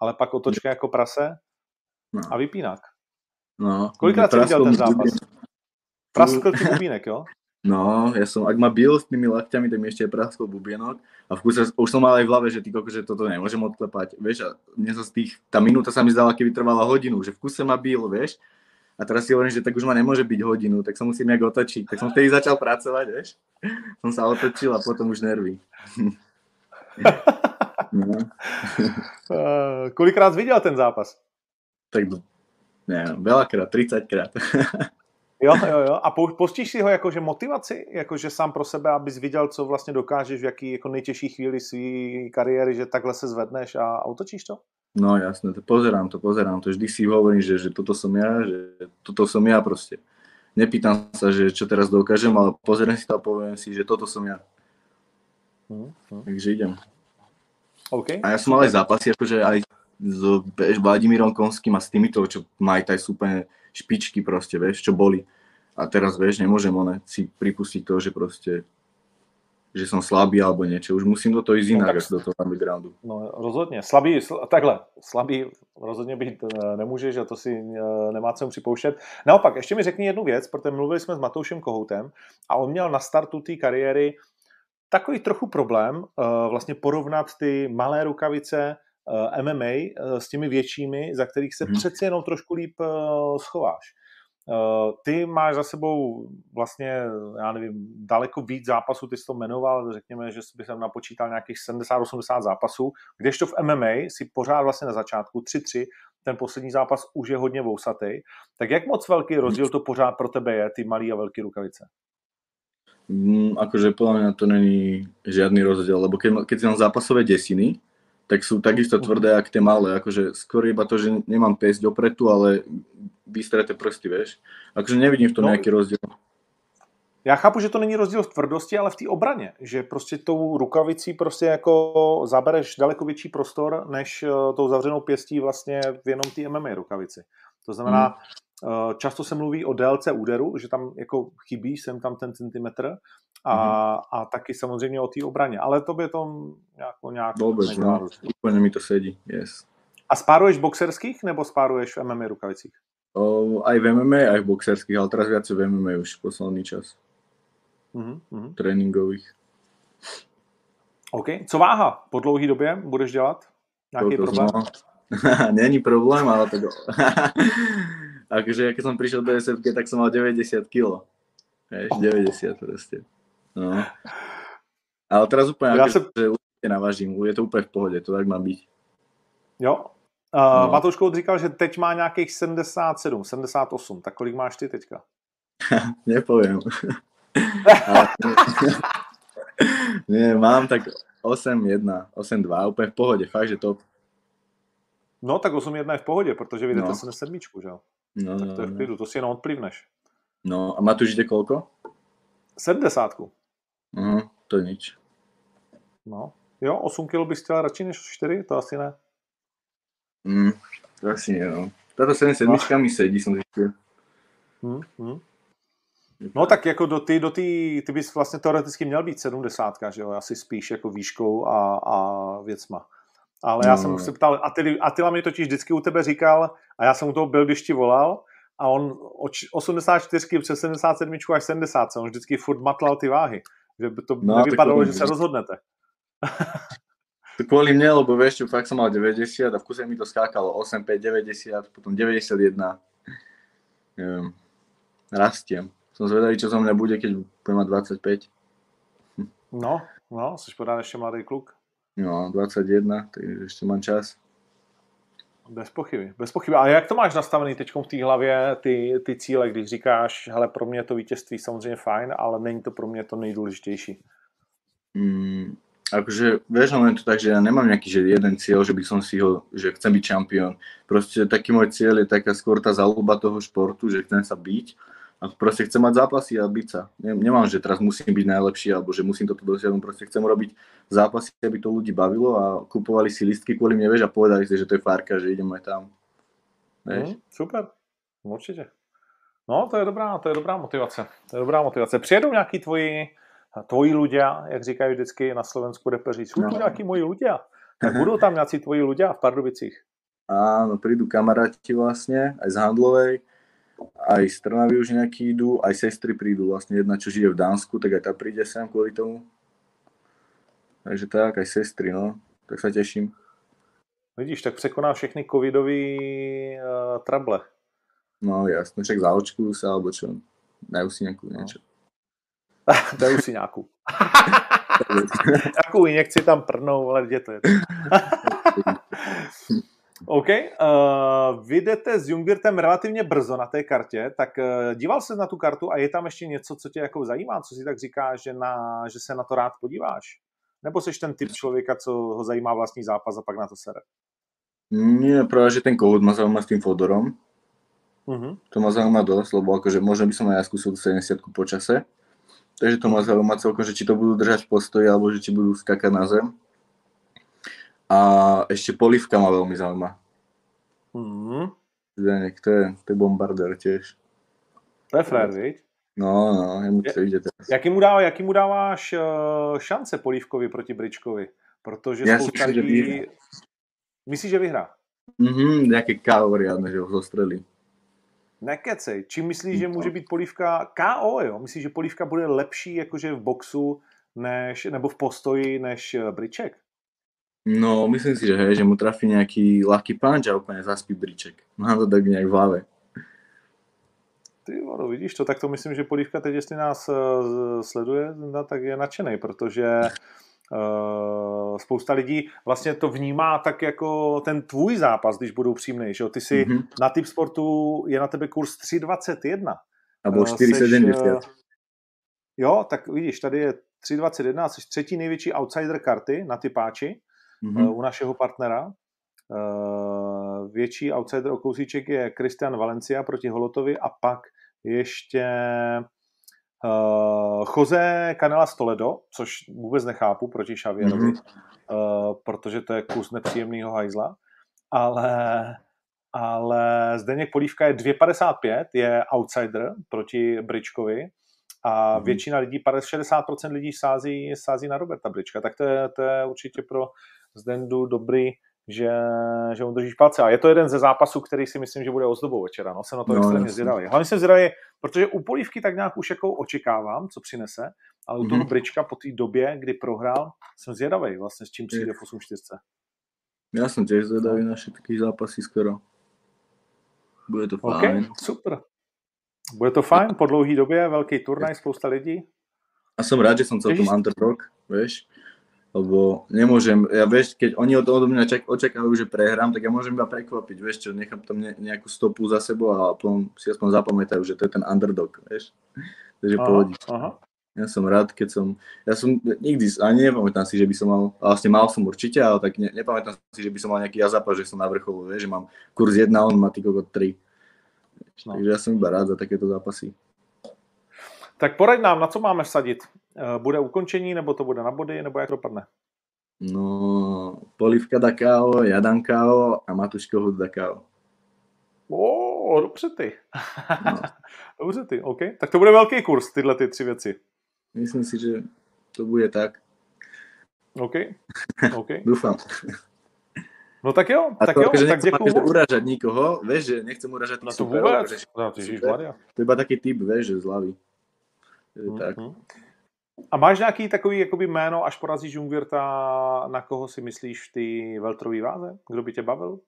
Ale pak otočka jako prase no. a vypínak. No, Kolikrát jsi viděl ten zápas? Praskl ti bubínek, jo? No, ja som, ak ma bil s tými lakťami, tak mi ešte praskol bubienok a v kuse už som mal aj v hlave, že ty koko, že toto nemôžem odklepať, vieš, a mne sa z tých, tá minúta sa mi zdala, keby trvala hodinu, že v kuse ma bil, vieš, a teraz si hovorím, že tak už ma nemôže byť hodinu, tak sa musím nejak otočiť. Tak som vtedy začal pracovať, vieš. Som sa otočil a potom už nervy. no. uh, kolikrát viděl ten zápas? Tak neviem, veľakrát, 30 krát. Jo, jo, jo. A postíš si ho jakože motivaci, jakože sám pro sebe, abys viděl, co vlastně dokážeš v jaký jako nejtěžší chvíli své kariéry, že takhle se zvedneš a, a utočíš to? No jasné, to pozerám to, pozerám to. Vždy si hovorím, že, že toto som ja, že toto som ja proste. Nepýtam sa, že čo teraz dokážem, ale pozerám si to a poviem si, že toto som ja. Hmm, hmm. Takže idem. Okay. A ja som mal aj zápasy, akože aj s Vladimírom Konským a s týmito, čo majú aj úplne špičky proste, vieš, čo boli. A teraz, vieš, nemôžem one si pripustiť to, že proste že som slabý alebo niečo. Už musím do toho ísť inak, no, tak, do toho undergroundu. No rozhodně. Slabý, sl- takhle, slabý rozhodně být uh, nemůžeš a to si uh, nemá co připouštět. Naopak, ještě mi řekni jednu věc, protože mluvili jsme s Matoušem Kohoutem a on měl na startu té kariéry takový trochu problém uh, vlastně porovnat ty malé rukavice MMA uh, s těmi většími, za kterých se hmm. přeci jenom trošku líp uh, schováš. Ty máš za sebou vlastně, já nevím, daleko víc zápasů, ty jsi to jmenoval, řekněme, že by jsem napočítal nějakých 70-80 zápasů, kdežto v MMA si pořád vlastně na začátku 3-3, ten poslední zápas už je hodně vousatý. Tak jak moc velký rozdíl to pořád pro tebe je, ty malý a velký rukavice? Mm, akože podľa mňa to není žiadny rozdiel, lebo keď, keď si mám zápasové desiny, tak sú takisto tvrdé, jak tie malé. Akože skôr iba to, že nemám pesť opretu, ale vystreté prsty, vieš. Akože nevidím v tom no, nejaký rozdiel. Já chápu, že to není rozdíl v tvrdosti, ale v té obraně, že prostě tou rukavicí prostě jako zabereš daleko větší prostor, než eh, tou zavřenou pěstí vlastně v jenom té MMA rukavici. To znamená, hmm. Často se mluví o délce úderu, že tam jako chybí sem tam ten centimetr a, hmm. a taky samozřejmě o té obraně, ale to by to nějako, nějak Vůbec, no, úplně mi to sedí, yes. A spáruješ boxerských nebo spáruješ v MMA rukavicích? O, aj v MMA, aj v boxerských, ale teraz viacej v MMA už posledný čas. Mm-hmm. Tréninkových. OK. Co váha po dlouhé době budeš dělat? Nějaký problém? Není problém, ale to... akože, keď som prišiel do SF, tak som mal 90 kg. Vieš, oh. 90 proste. No. Ale teraz úplne, ja sa... určite navážim, je to úplne v pohode, to tak má byť. Jo, Uh, No. Matouš Kout říkal, že teď má nějakých 77, 78. Tak kolik máš ty teďka? Nepoviem. Nie, mám tak 8-1, 8-2, úplne v pohode, fakt, že top. No, tak 8-1 je v pohodě, protože vy jdete No. 7 že jo? No, Tak no, to je v no. klidu, to si jenom odplivneš. no a Matúš ide koľko? 70. Uh, to nič. No. Jo, 8 kg bys chtěl radši než 4? To asi ne. Mm, to asi nie, no. Táto 77 mi sedí, som zistil. Hmm, hmm. No tak jako do ty, do ty, ty bys vlastně teoreticky měl být 70, že jo, asi spíš jako výškou a, a věcma. Ale já No. jsem se ptal, Atili, Atila mi totiž vždycky u tebe říkal, a já jsem u toho byl, když ti volal, a on od č- 84 přes 77 až 70, on vždycky furt matlal ty váhy. Že by to No, nevypadalo, že se rozhodnete. To kvôli mne, lebo vieš čo, fakt som mal 90 a v kuse mi to skákalo 8, 5, 90, potom 91. Neviem, rastiem. Som zvedavý, čo zo mňa bude, keď budem mať 25. No, no, jsi pořád ještě mladý kluk. No, 21, takže ešte mám čas. Bez pochyby, bez pochyby. A jak to máš nastavený teď v té hlavě, ty, ty cíle, když říkáš, hele, pro mě je to vítězství samozřejmě fajn, ale není to pro mě to nejdůležitější. Mm, akože, vieš, len to tak, že ja nemám nejaký že jeden cieľ, že by som si ho, že chcem byť šampión. Proste taký môj cieľ je taká skôr tá záľuba toho športu, že chcem sa byť a proste chcem mať zápasy a byť sa. Ne, nemám, že teraz musím byť najlepší alebo že musím toto dosiahnuť, proste chcem robiť zápasy, aby to ľudí bavilo a kupovali si listky kvôli mne, vieš, a povedali si, že to je fárka, že ideme tam. Vieš? Hmm, super, určitě. No, to je dobrá, to je dobrá motivace. To je dobrá motivace. Přijedou nějaký tvoji, tvoji ľudia, jak říkají vždycky na Slovensku repeři, jsou tu No. nějaký moji ľudia. Tak budou tam nějací tvoji ľudia v Pardubicích. Áno, prídu kamaráti vlastne, aj z Handlovej, aj z Trnavy už nejakí idú, aj sestry prídu vlastne, jedna čo žije v Dánsku, tak aj tá príde sem kvôli tomu. Takže tak, aj sestry, no, tak sa teším. Vidíš, tak překoná všechny covidový uh, trable. No jasne, však zaočkujú sa, alebo čo, dajú si nejakú niečo. Dají si nějakou. Jakou injekci tam prnou, ale kde to je? OK, uh, vy jdete s Jungwirtem relativně brzo na té kartě, tak uh, díval se na tu kartu a je tam ještě něco, co tě jako zajímá, co si tak říká, že, na, že se na to rád podíváš? Nebo jsi ten typ člověka, co ho zajímá vlastní zápas a pak na to sere? Nie, práve, že ten kohút ma zaujíma s tým Fodorom, Uh-huh. to ma zaujíma dosť, lebo akože možno by som aj ja skúsil tú 70 po čase. Takže to ma zaujíma celkom, že či to budú držať v postoji, alebo že či budú skakať na zem. A ešte polivka ma veľmi zaujíma. Uh-huh. Zdenek, to je, to je bombardér tiež. To je frér, viď? No, no, jemu to ide teraz. Jaký mu, dá, jaký mu dáváš uh, šance Polívkovi proti Bričkovi? Protože Já si myslím, že vyhrá. Myslíš, že vyhrá? Mhm, nejaké KO riadne, že ho zostrelí. Nekecej. Čím myslíš, že No. může být polívka KO, jo? Myslíš, že polívka bude lepší jakože v boxu než, nebo v postoji než eh, Briček? No, myslím si, že hej, že mu trafí nejaký ľahký punch a úplne zaspí briček. Mám to tak nejak v hlave. Ty vado, vidíš to, tak to myslím, že Polívka teď, jestli nás uh, sleduje, tak je nadšený, protože uh, spousta lidí vlastně to vnímá tak jako ten tvůj zápas, když budou přímnej, že jo? Ty si Mhm. na typ sportu je na tebe kurz 3,21. A bol Eh, seš, 4,70. eh, Jo, tak vidíš, tady je 3,21, jsi třetí největší outsider karty na typáči Mhm. mm. u našeho partnera. Uh, větší outsider o kousíček je Christian Valencia proti Holotovi a pak ještě uh, Jose Canela Stoledo, což vůbec nechápu proti Xavierovi, Mhm. uh, protože to je kus nepříjemného hajzla, ale ale Zdeněk Polívka je 2,55, je outsider proti Bričkovi a Mhm. většina lidí, 60% lidí sází, sází na Roberta Brička, tak to je, to je určitě pro Zdendu dobrý, že, že mu držíš palce. A je to jeden ze zápasů, který si myslím, že bude ozdobou večera. No, jsem na to No, extrémně zvědavý. Hlavně jsem zvědavý, protože u Polívky tak nějak už jako očekávám, co přinese, ale u toho Mhm. Brička po té době, kdy prohrál, jsem zvědavý vlastně, s čím přijde v 8.4. Ja som tiež zvedavý na všetky zápasy skoro. Bude to fajn. super. Bude to fajn, po dlouhé době, velký turnaj, spousta lidí. A som rád, že som celkom underdog, vieš. Lebo nemôžem, ja vieš, keď oni od, od mňa čak, očakávajú, že prehrám, tak ja môžem iba prekvapiť, vieš čo, nechám tam ne, nejakú stopu za sebou a potom si aspoň zapamätajú, že to je ten underdog, vieš. Takže aha. Ja som rád, keď som, ja som nikdy, ani nepamätám si, že by som mal, vlastne mal som určite, ale tak ne, nepamätám si, že by som mal nejaký ja zápas, že som na vrcholu, vieš, že mám kurz 1, on má ty kokot 3. No. Takže ja som iba rád za takéto zápasy. Tak poraď nám, na co máme vsadit? Eh, Bude ukončení, nebo to bude na body, nebo jak dopadne? No, Polivka dá KO, ja dám KO a Matuško Hud dá KO. O, dobře ty. No. dobře ty, OK. Tak to bude velký kurz, tyhle ty tři věci. Myslím si, že to bude tak. OK. OK. Dúfam. No tak jo, A tak to, jo, že tak nechcem děkuju. moc. uražať nikoho, vieš, že nechcem uražať Na tých to vůbec. No, ty super. To je iba taký typ, vieš, že z hlavy. Mhm, tak. A máš nějaký takový jakoby jméno, až porazíš Jungwirta, na koho si myslíš té veltrový váze? Kdo by tě bavil?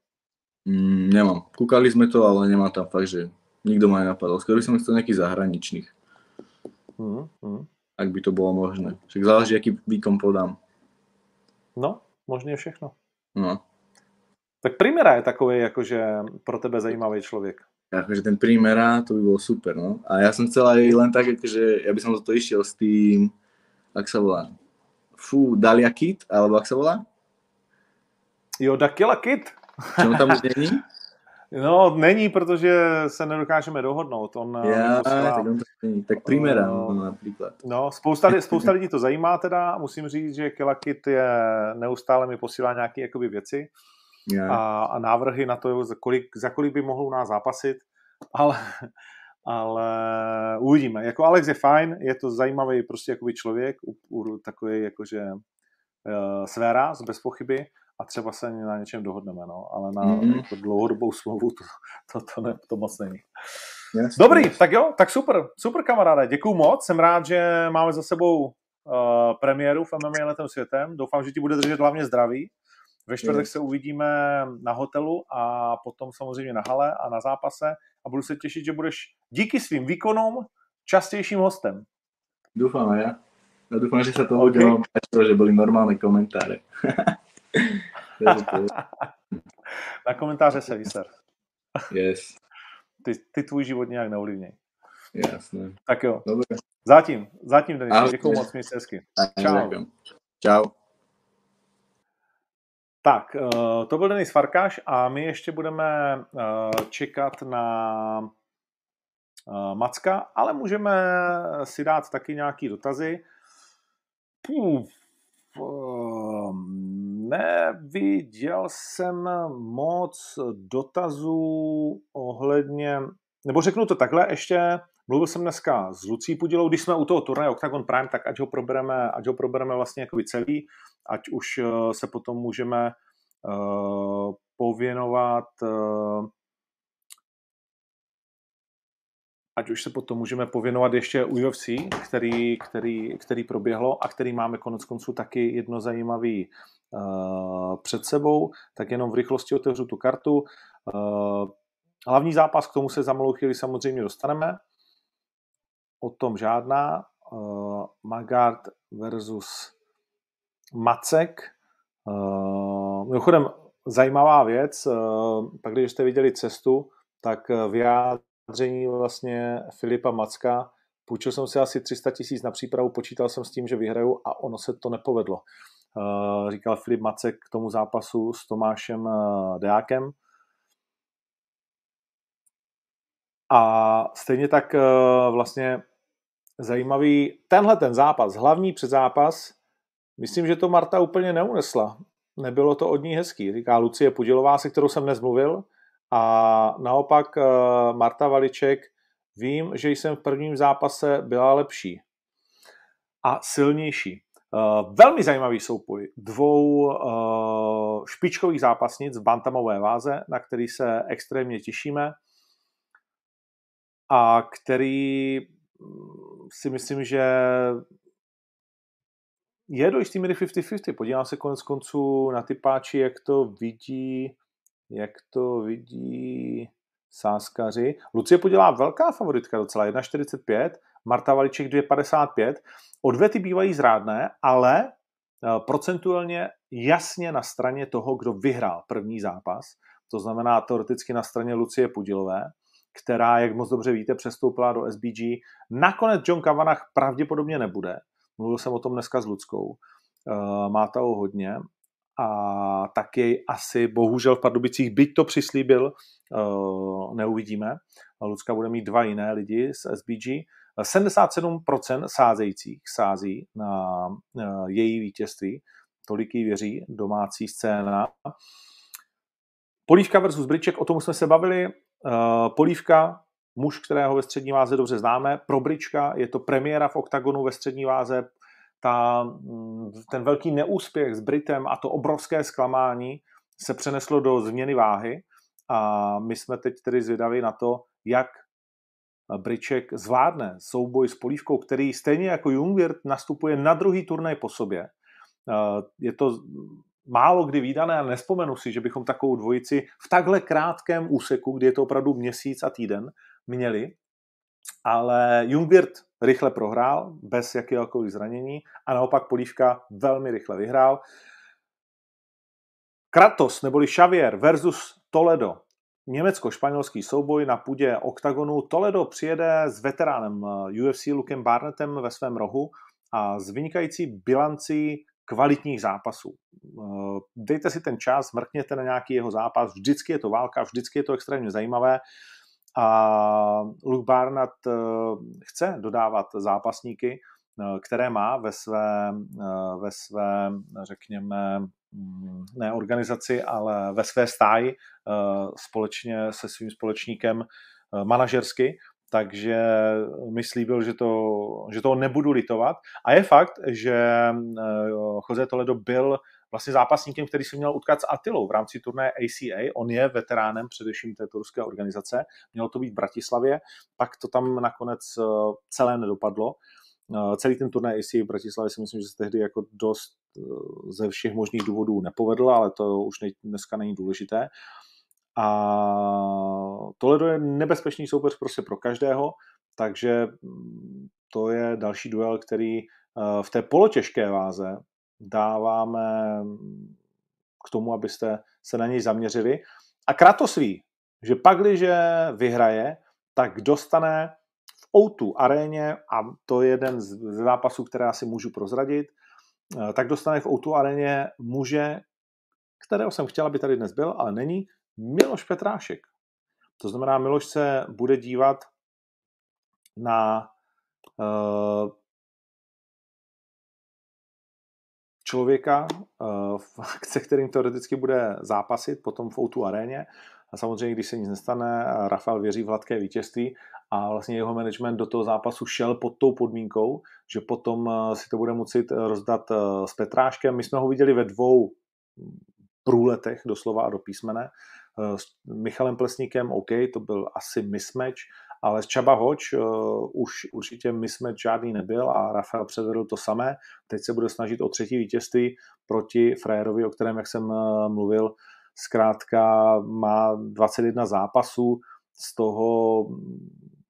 Mm, nemám. Kúkali sme to, ale nemám tam fakt, že nikto ma nenapadol. Skoro by som chcel nejakých zahraničných, Mhm, mhm. ak by to bolo možné. Však záleží, aký výkon podám. No, možně všechno. No. Tak Primera je takový jakože pro tebe zajímavý člověk. akože ten primera, to by bolo super, no. A ja som chcel aj len tak, akože ja by som do toho išiel s tým, ak sa volá, fú, Dalia Kit, alebo ak sa volá? Jo, Dakila. Čo on tam už není? No, není, protože se nedokážeme dohodnout. On Ja, posílá- tak on není. Tak primera, No. no, napríklad. No, spousta, spousta lidí to zajímá teda. Musím říct, že Killa Kid je neustále mi posílá nějaké jakoby věci a, a návrhy na to, za kolik, za kolik by mohl u nás zápasit, ale, ale uvidíme. Jako Alex je fajn, je to zajímavý prostě jakoby člověk, takový jakože uh, své ráz, bez pochyby a třeba se na něčem dohodneme, no, ale na Mhm. jako dlouhodobou smlouvu to, to, to, ne, to moc není. Jasne. Dobrý, tak jo, tak super, super kamaráde, děkuju moc, jsem rád, že máme za sebou uh, premiéru v MMA letem světem, doufám, že ti bude držet hlavně zdraví. Ve čtvrtek se uvidíme na hotelu a potom samozřejmě na hale a na zápase a budu se těšit, že budeš díky svým výkonům častějším hostem. Aj ja. Ja dúfam, že sa to OK. ľuďom páčilo, že. Takže to je- Na komentáře se vyser. yes, Ty, ty tvůj život nějak neovlivněj. jasné. Tak jo, Dobre. zatím, zatím Denis, Ahoj. děkuju moc, měj se hezky. Čau. Čau. Tak, eh, to byl Denis Farkáš a my ještě budeme eh, čekat na eh, Macka, ale můžeme si dát taky nějaký dotazy. Puf, eh, neviděl jsem moc dotazů ohledně, nebo řeknu to takhle ještě, mluvil jsem dneska s Lucí Pudilou, když jsme u toho turnaje Octagon Prime, tak ať ho probereme, ať ho probereme vlastně jako celý, ať už eh, se potom můžeme eh, pověnovat eh, ať už se potom můžeme pověnovat ještě UFC, který, který, který proběhlo a který máme konec konců taky jedno zajímavý uh, před sebou, tak jenom v rychlosti otevřu tu kartu. Uh, hlavní zápas, k tomu se za malou chvíli samozřejmě dostaneme. O tom žádná. Uh, Magard versus Macek. Uh, mimochodem, zajímavá věc, uh, pak když jste viděli cestu, tak vyjádření vlastně Filipa Macka, půjčil jsem si asi 300 tisíc na přípravu, počítal jsem s tím, že vyhraju a ono se to nepovedlo. Uh, říkal Filip Macek k tomu zápasu s Tomášem Deákem. A stejně tak vlastně zajímavý tenhle ten zápas, hlavní předzápas, myslím, že to Marta úplně neunesla. Nebylo to od ní hezký, říká Lucie Pudilová, se kterou jsem dnes mluvil. A naopak uh, Marta Valiček, vím, že jsem v prvním zápase byla lepší a silnější. Uh, velmi zajímavý soupoj dvou uh, špičkových zápasnic v bantamové váze, na který se extrémně těšíme a který si myslím, že je do jistý míry 50-50. Podívám se konec konců na ty páči, jak to vidí, jak to vidí sáskaři. Lucie podělá velká favoritka docela, 1,45, Marta Valiček 2,55. Odvety bývají zrádné, ale procentuálně jasně na straně toho, kdo vyhrál první zápas, to znamená teoreticky na straně Lucie Pudilové, která, jak moc dobře víte, přestoupila do SBG. Nakonec John Kavanagh pravděpodobně nebude. Mluvil jsem o tom dneska s Ludskou. Má toho hodně a tak jej asi bohužel v Pardubicích, byť to přislíbil, neuvidíme. Lucka bude mít dva jiné lidi z SBG. 77% sázejících sází na její vítězství, tolik jí věří domácí scéna. Polívka versus Briček, o tom jsme se bavili. Polívka, muž, kterého ve střední váze dobře známe. Pro Brička je to premiéra v oktagonu ve střední váze. Ta, mm, ten velký neúspěch s Britem a to obrovské zklamání se přeneslo do změny váhy a my jsme teď tedy zvědaví na to, jak Briček zvládne souboj s Polívkou, který stejně jako Jungwirth nastupuje na druhý turnaj po sobě. Eh, je to málo kdy výdané a nespomenu si, že bychom takovou dvojici v takhle krátkém úseku, kdy je to opravdu měsíc a týden, měli. Ale Jungwirth rychle prohrál, bez jakéhokoliv zranění a naopak Polívka velmi rychle vyhrál. Kratos neboli Xavier versus Toledo německo-španělský souboj na půdě oktagonu. Toledo přijede s veteránem eh, UFC Lukem Barnettem ve svém rohu a s vynikající bilancí kvalitních zápasů. Eh, dejte si ten čas, mrkněte na nějaký jeho zápas, vždycky je to válka, vždycky je to extrémně zajímavé. A Luke Barnett eh, chce dodávat zápasníky, které má ve své, ve své řekněme, Mm, ne organizaci, ale ve své stáji eh, společně se svým společníkem eh, manažersky, takže mi slíbil, že to, že to nebudu litovat. A je fakt, že eh, Jose Toledo byl vlastně zápasníkem, který se měl utkat s Atilou v rámci turné ACA. On je veteránem především této ruské organizace. Mělo to být v Bratislavě, pak to tam nakonec celé nedopadlo. Celý ten turnaj ACA v Bratislavě si myslím, že se tehdy jako dost eh, ze všech možných důvodů nepovedl, ale to už dneska není důležité. A Toledo je nebezpečný soupeř prostě pro každého, takže mm, to je další duel, který eh, v té polotěžké váze dáváme mm, k tomu, abyste se na něj zaměřili. A Kratos ví, že pak, když vyhraje, tak dostane O2 aréně, a to je jeden z zápasů, které asi můžu prozradit, eh, tak dostane v O2 aréně muže, kterého jsem chtěl, aby tady dnes byl, ale není, Miloš Petrášek. To znamená, Miloš se bude dívat na uh, člověka, uh, se kterým teoreticky bude zápasit potom v O2 aréně. A samozřejmě, když se nic nestane, Rafael věří v hladké vítězství a vlastně jeho management do toho zápasu šel pod tou podmínkou, že potom eh, si to bude moci eh, rozdat eh, s Petráškem. My jsme ho viděli ve dvou průletech, doslova a do písmene. S Michalem Plesníkem, OK, to byl asi mismatch, ale s Čaba Hoč uh, už určitě mismatch žádný nebyl a Rafael předvedl to samé. Teď se bude snažit o třetí vítězství proti Frajerovi, o kterém, jak jsem uh, mluvil, zkrátka má 21 zápasů, z toho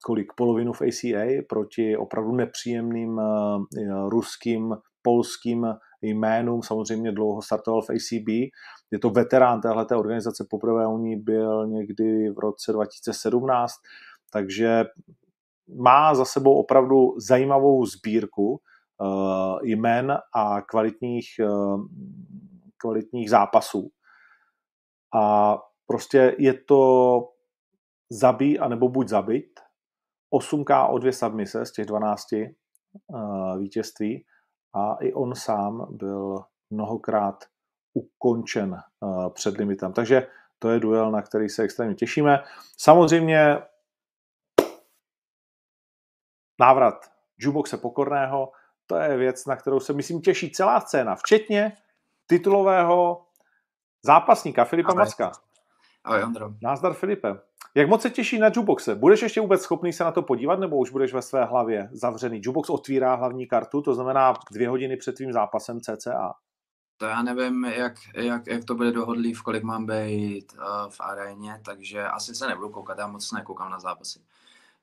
kolik polovinu v ACA proti opravdu nepříjemným uh, ruským, polským jménům, samozřejmě dlouho startoval v ACB. Je to veterán téhleté organizace, poprvé u ní byl někdy v roce 2017, takže má za sebou opravdu zajímavou sbírku uh, jmen a kvalitních, uh, kvalitních zápasů. A prostě je to zabij, anebo buď zabit. 8K o dvě submise z těch 12 uh, vítězství a i on sám byl mnohokrát ukončen uh, před limitem. Takže to je duel, na který se extrémně těšíme. Samozřejmě návrat Juboxe Pokorného, to je věc, na kterou se, myslím, těší celá scéna, včetně titulového zápasníka Filipa Ahoj. Macka. Ahoj, Ondro. Názdar Filipe. Jak moc se těší na Juboxe? Budeš ještě vůbec schopný se na to podívat, nebo už budeš ve své hlavě zavřený? Jubox otvírá hlavní kartu, to znamená dvě hodiny před tvým zápasem CCA. To já nevím, jak, jak, jak to bude dohodlý, v kolik mám být uh, v aréně, takže asi se nebudu koukat, já moc nekoukám na zápasy.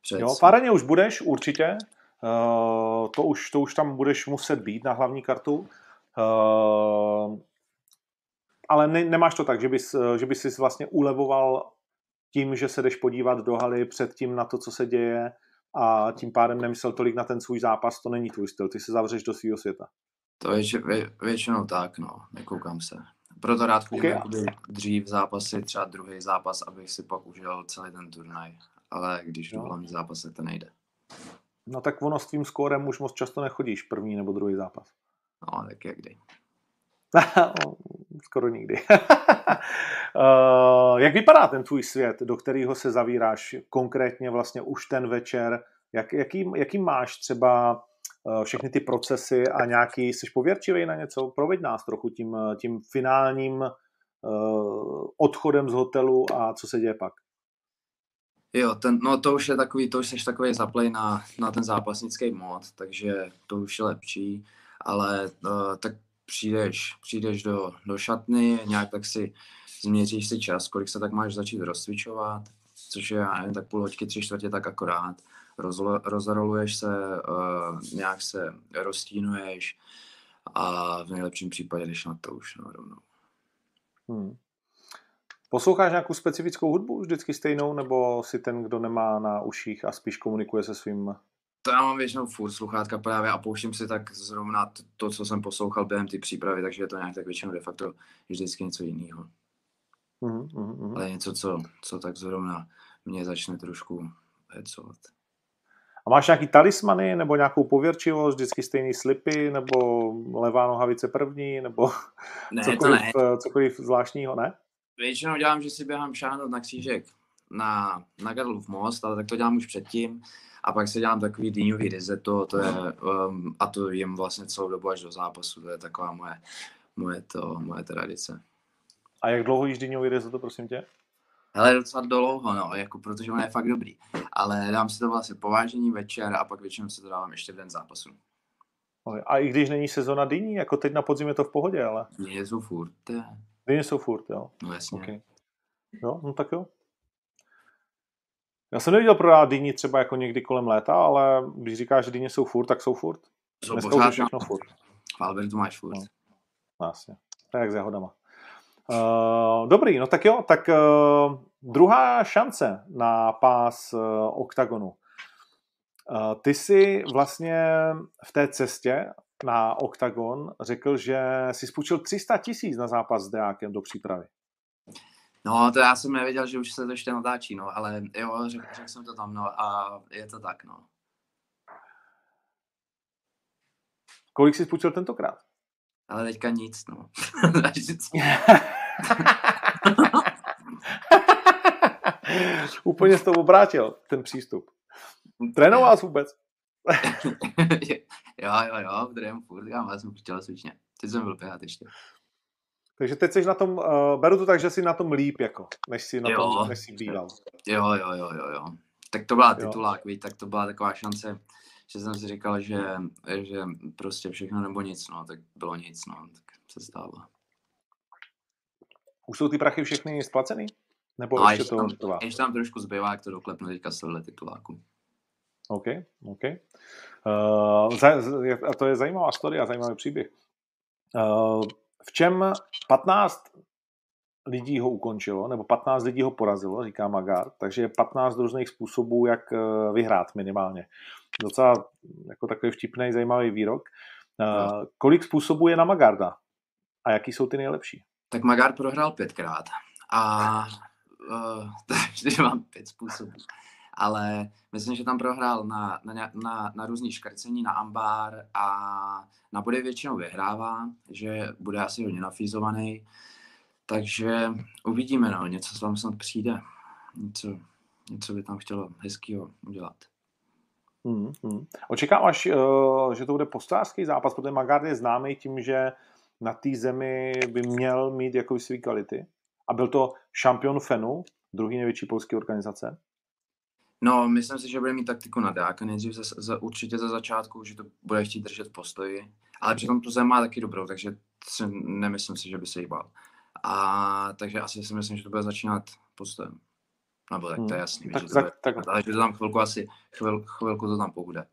Před... Jo, v aréně už budeš, určitě. Uh, to, už, to už tam budeš muset být na hlavní kartu. Uh, ale ne, nemáš to tak, že bys, že bys si vlastně ulevoval tím, že se jdeš podívat do haly předtím na to, co se děje a tím pádem nemyslel tolik na ten svůj zápas, to není tvůj styl, ty se zavřeš do svého světa. To je vě, většinou tak, no, nekoukám se. Proto rád chodím okay. dřív zápasy, třeba druhý zápas, abych si pak užil celý ten turnaj. Ale když no. hlavní zápas, to nejde. No tak ono s tvým skórem už moc často nechodíš první nebo druhý zápas. No, tak jak kdy. Skoro nikdy. uh, jak vypadá ten tvůj svět, do kterého se zavíráš konkrétně vlastně už ten večer? Jak, jaký, jaký máš třeba uh, všechny ty procesy a nějaký, jsi pověrčivý na něco? Proveď nás trochu tím, tím finálním odchodem z hotelu a co se děje pak. Jo, ten, no to už je takový, to už jsi takový zaplej na, na ten zápasnický mod, takže to už je lepší, ale uh, tak přijdeš, přijdeš do, do šatny, nějak tak si změříš si čas, kolik se tak máš začít rozcvičovat, což je, já nevím, tak půl hoďky, tři čtvrtě tak akorát. Rozlo, rozroluješ se, uh, nějak se rozstínuješ a v nejlepším případě jdeš na to už no, rovnou. Hmm. Posloucháš nějakou specifickou hudbu vždycky stejnou, nebo si ten, kdo nemá na uších a spíš komunikuje se svým to já mám většinou furt sluchátka právě a pouštím si tak zrovna to, co jsem poslouchal během ty přípravy, takže je to nějak tak většinou de facto vždycky něco jiného. Mm, mm, mm. Ale něco, co, co tak zrovna mě začne trošku hecovat. A máš nějaký talismany, nebo nějakou pověrčivost, vždycky stejný slipy, nebo levá nohavice první, nebo ne, cokoliv, to ne. cokoliv zvláštního, ne? Většinou dělám, že si běhám šáhnout na křížek na, na Garlov most, ale tak to dělám už předtím. A pak se dělám takový dýňový risotto, to je, um, a to jim vlastně celou dobu až do zápasu, to je taková moje, moje, to, moje tradice. A jak dlouho jíš dýňový risotto, prosím tě? Hele, docela dlouho, no, jako, protože on je fakt dobrý. Ale dám si to vlastně povážení večer a pak většinou se to dávám ještě v den zápasu. A i když není sezona dýní, jako teď na podzim je to v pohodě, ale... Dýně jsou furt, je. Dýně jsou furt, jo? No jasně. Okay. Jo, no tak jo. Já jsem neviděl prodávat dýni třeba jako někdy kolem léta, ale když říkáš, že dýně jsou furt, tak jsou furt. Jsou Dneska pořád, všechno no. furt. V Albertu máš furt. No. Vlastně. Tak jak s jahodama. Uh, dobrý, no tak jo, tak uh, druhá šance na pás uh, oktagonu. Uh, ty jsi vlastně v té cestě na oktagon řekl, že jsi spůjčil 300 tisíc na zápas s Deákem do přípravy. No, to já jsem nevěděl, že už se to ještě natáčí, no, ale jo, řekl, řek jsem to tam, no, a je to tak, no. Kolik jsi půjčil tentokrát? Ale teďka nic, no. Úplně s to obrátil, ten přístup. Trénoval vás vůbec? jo, jo, jo, trénuji furt, já jsem chtěl cvičně. Teď jsem byl běhat ještě. Takže teď jsi na tom, uh, beru to tak, že jsi na tom líp, jako, než jsi na jo. tom, než jsi býval. Jo, jo, jo, jo, jo. Tak to byla titulák, víc, tak to byla taková šance, že jsem si říkal, že, že prostě všechno nebo nic, no, tak bylo nic, no, tak se stalo. Už jsou ty prachy všechny splacený? Nebo no, ještě, ještě, to tam, ještě tam trošku zbývá, jak to doklepnu teďka z tituláku. OK, OK. Uh, za, a to je zajímavá story a zajímavý příběh. Uh, v čem 15 lidí ho ukončilo, nebo 15 lidí ho porazilo, říká Magard, takže je 15 různých způsobů, jak eh, vyhrát minimálně. Docela jako takový vtipný, zajímavý výrok. No. Kolik způsobů je na Magarda? A jaký jsou ty nejlepší? Tak Magard prohrál pětkrát. A uh, takže mám pět způsobů ale myslím, že tam prohrál na, na, na, na různý škrcení, na ambár a na body většinou vyhrává, že bude asi hodně nafízovaný. Takže uvidíme, no, něco tam snad přijde. Něco, něco by tam chtělo hezkýho udělat. Hmm, hmm. Očekáváš, uh, že to bude postářský zápas, protože Magard je známý tím, že na té zemi by měl mít jako svý kvality. A byl to šampion FENu, druhý největší polský organizace. No, myslím si, že bude mít taktiku na dáka nejdřív za, za, určitě za začátku, že to bude chtít držet v postoji, ale přitom tu zem má taky dobrou, takže si, nemyslím si, že by se jí bál. A takže asi si myslím, že to bude začínat postojem. Nebo tak to je hmm. jasný, tak, že, to tak, bude, tak. Ale že to tam chvilku asi, chvil, chvilku to tam pobude.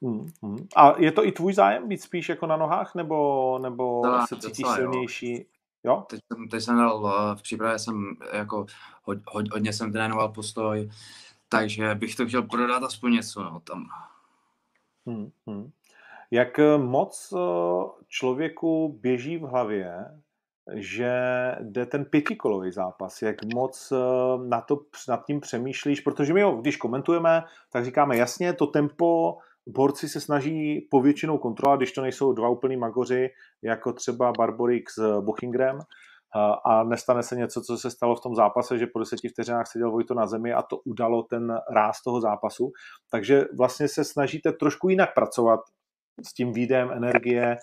Mm, mm. A je to i tvůj zájem být spíš jako na nohách, nebo, nebo Docela- se cítíš docela jo. silnější? Jo? Teď jsem, teď jsem dal, eh, v přípravě jsem jako hod, hod, hodně jsem trénoval postoj, takže bych to chtěl prodat aspoň něco, no, tam. Hmm, hmm. Jak eh, moc eh, člověku běží v hlavě, že jde ten pětikolový zápas, jak moc eh, na to, nad tím přemýšlíš, protože my jo, když komentujeme, tak říkáme jasně, to tempo borci se snaží povětšinou kontrolovat, když to nejsou dva úplný magoři, jako třeba Barborik s Bochingrem, a- nestane se něco, co se stalo v tom zápase, že po deseti vteřinách seděl Vojto na zemi a to udalo ten ráz toho zápasu. Takže vlastně se snažíte trošku jinak pracovat s tím výdejem energie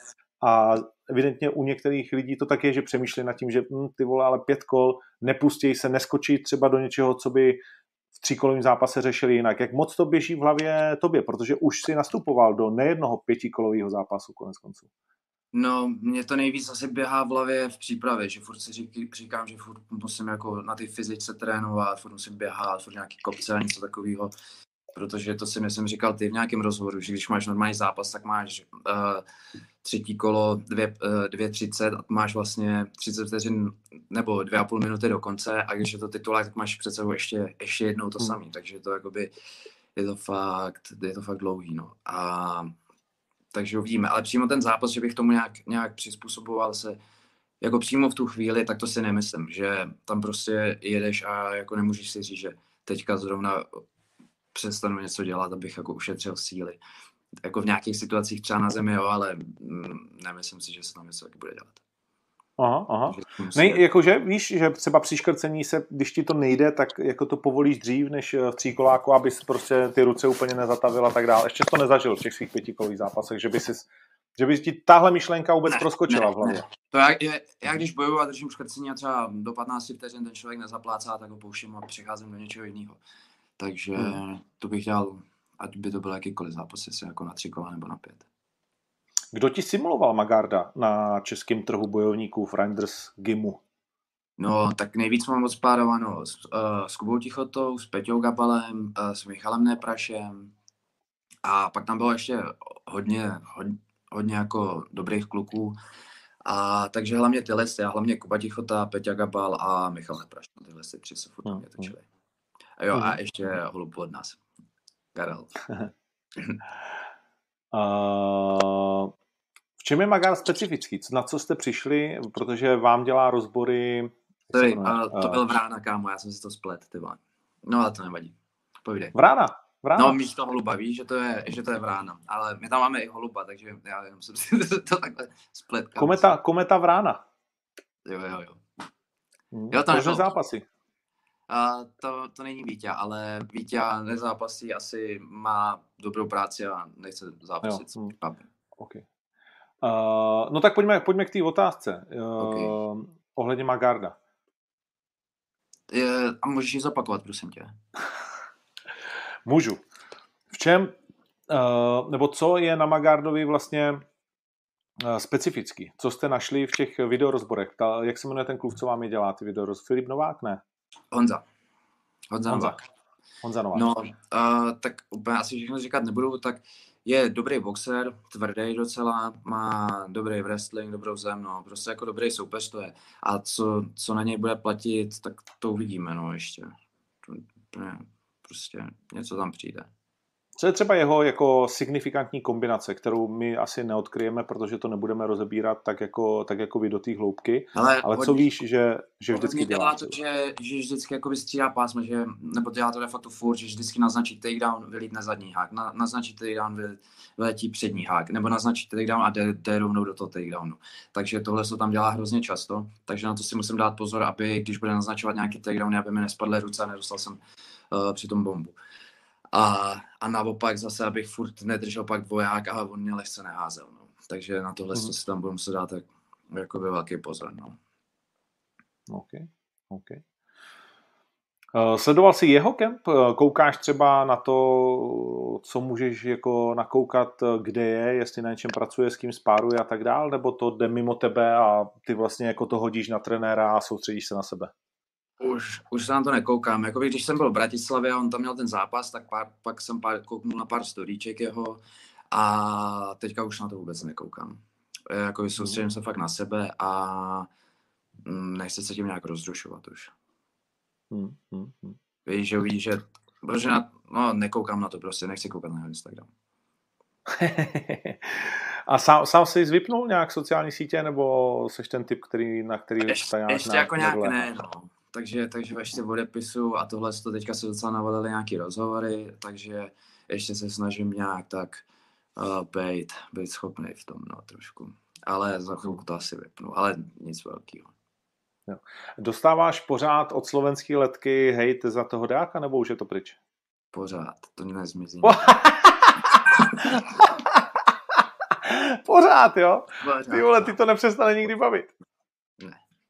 a evidentně u některých lidí to tak je, že přemýšlí nad tím, že hm, ty vole, ale pět kol, nepustí se, neskočí třeba do něčeho, co by v tříkolovém zápase řešili jinak. Jak moc to běží v hlavě tobě, protože už si nastupoval do nejednoho pětikolového zápasu konec konců. No, mě to nejvíc asi běhá v hlavě v přípravě, že furt si řík, říkám, že furt musím jako na ty fyzice trénovat, furt musím běhat, furt nějaký kopce a něco takového, protože to si myslím říkal ty v nějakém rozhovoru, že když máš normální zápas, tak máš uh, třetí kolo 2.30 a máš vlastně 30 vteřin nebo 2,5 minuty do konce a když je to titulák, tak máš před sebou ještě, ještě jednou to Hmm. samý, takže to jakoby je to fakt, je to fakt dlouhý, no. A takže uvidíme. Ale přímo ten zápas, že bych tomu nějak, nějak přizpůsoboval se jako přímo v tu chvíli, tak to si nemyslím, že tam prostě jedeš a jako nemůžeš si říct, že teďka zrovna přestanu něco dělat, abych jako ušetřil síly. Jako v nějakých situacích třeba na zemi, jo, ale mm, nemyslím si, že se tam něco taky bude dělat. Aha, aha. Ne, jet. jakože víš, že třeba při škrcení se, když ti to nejde, tak jako to povolíš dřív, než v tříkoláku, abys prostě ty ruce úplně nezatavil a tak dále. Ještě to nezažil v těch svých pětikolových zápasech, že by si, že by ti tahle myšlenka vůbec Ne, proskočila ne, v hlavě. ne. To já, je, já když bojuju a držím škrcení a třeba do 15 vteřin ten člověk nezaplácá, tak ho pouštím a přecházím do něčeho jiného. Takže Hmm. to bych dělal, ať by to byl jakýkoliv zápas, jestli jako na tři kola nebo na pět. Kdo ti simuloval Magarda na českém trhu bojovníků v Reinders Gimu? No, tak nejvíc mám odspárováno s, uh, s Kubou Tichotou, s Peťou Gabalem, uh, s Michalem Neprašem a pak tam bylo ještě hodně, hodně, hodně jako dobrých kluků. A takže hlavně tyhle, a hlavně Kuba Tichota, Peťa Gabal a Michal Nepraš. No, tyhle si tři se furt Hmm, mě točili. A jo, a Mhm. ještě holub od nás. Karel. Uh, čem je Magár specifický? Na co jste přišli? Protože vám dělá rozbory... Sorry, a to Eh, byl Vrána, kámo, já jsem si to splet, ty vole. No ale to nevadí. Povídej. Vrána. Vrána. No, místo holuba, víš, že to je, že to je vrána. Ale my tam máme i holuba, takže já jenom jsem si to takhle splet. kámo. kometa, kometa Vrána. Jo, jo, jo. Hm, Jo, to zápasy. A to, to není Vítě, ale Vítě nezápasí, asi má dobrou práci a nechce zápasit. Jo, hm. Jo. Okay. Uh, no tak pojďme, pojďme k té otázce. Uh, Ok. Ohledně Magarda. Je, a můžeš ji zopakovat, prosím tě. Můžu. V čem, uh, nebo co je na Magardovi vlastně uh, specifický? Co jste našli v těch videorozborech? Ta, jak se jmenuje ten kluk, co vám je dělá ty videoroz? Filip Novák? Ne. Honza. Honza, Honza. Novák. Honza Novák. No, uh, tak úplně asi všechno říkat nebudu, tak je dobrý boxer, tvrdý docela, má dobrý wrestling, dobrou zem, no, prostě jako dobrý soupeř to je. A co, co na něj bude platit, tak to uvidíme, no, ještě. To, úplně, prostě něco tam přijde. Co je třeba jeho jako signifikantní kombinace, kterou my asi neodkryjeme, protože to nebudeme rozebírat tak jako, tak jako vy do té hloubky, Ale, ale co víš, že, že vždycky dělá dělá? to, že, že vždycky jakoby střídá pásma, že, nebo dělá to de facto furt, že vždycky naznačí takedown, vylítne zadní hák, na, naznačí takedown, vy- vyletí přední hák, nebo naznačí takedown a jde, jde rovnou do toho takedownu. Takže tohle se tam dělá hrozně často, takže na to si musím dát pozor, aby když bude naznačovat nějaký takedown, aby mi nespadly ruce a nedostal jsem uh, při tom bombu. A, a naopak zase, abych furt nedržel pak dvoják a on mě lehce neházel. No. Takže na tohle Mhm. mm. si tam budu muset dát tak, jakoby velký pozor. No. OK, OK. Eh, Sledoval jsi jeho kemp? Eh, Koukáš třeba na to, co můžeš jako nakoukat, eh, kde je, jestli na něčem pracuje, s kým spáruje a tak dál, nebo to jde mimo tebe a ty vlastně jako to hodíš na trenéra a soustředíš se na sebe? Už, už se na to nekoukám. Jakoby, když jsem byl v Bratislavě a on tam měl ten zápas, tak pár, pak jsem pár, kouknul na pár storíček jeho A teďka už na to vůbec nekoukám. Jako soustředím se fakt na sebe a mm, nechci se tím nějak rozrušovat už. Hmm, hmm, hmm. Víš, že uvidíš, že... Protože na, no, nekoukám na to prostě, nechci koukat na jeho Instagram. A sám, sám jsi vypnul nějak sociální sítě, nebo jsi ten typ, který, na který Ještě, ještě jako nějak ne, no. Takže, takže ještě odepisu a tohle to teďka se docela navalily nějaký rozhovory, takže ještě se snažím nějak tak uh, být, být schopný v tom, no, trošku. Ale za chvilku to asi vypnu, ale nic velkého. Jo. Dostáváš pořád od slovenské letky hejt za toho dáka, nebo už je to pryč? Pořád, to nezmizí. pořád, jo? Pořád, Ty vole, no. ty to nepřestane nikdy bavit.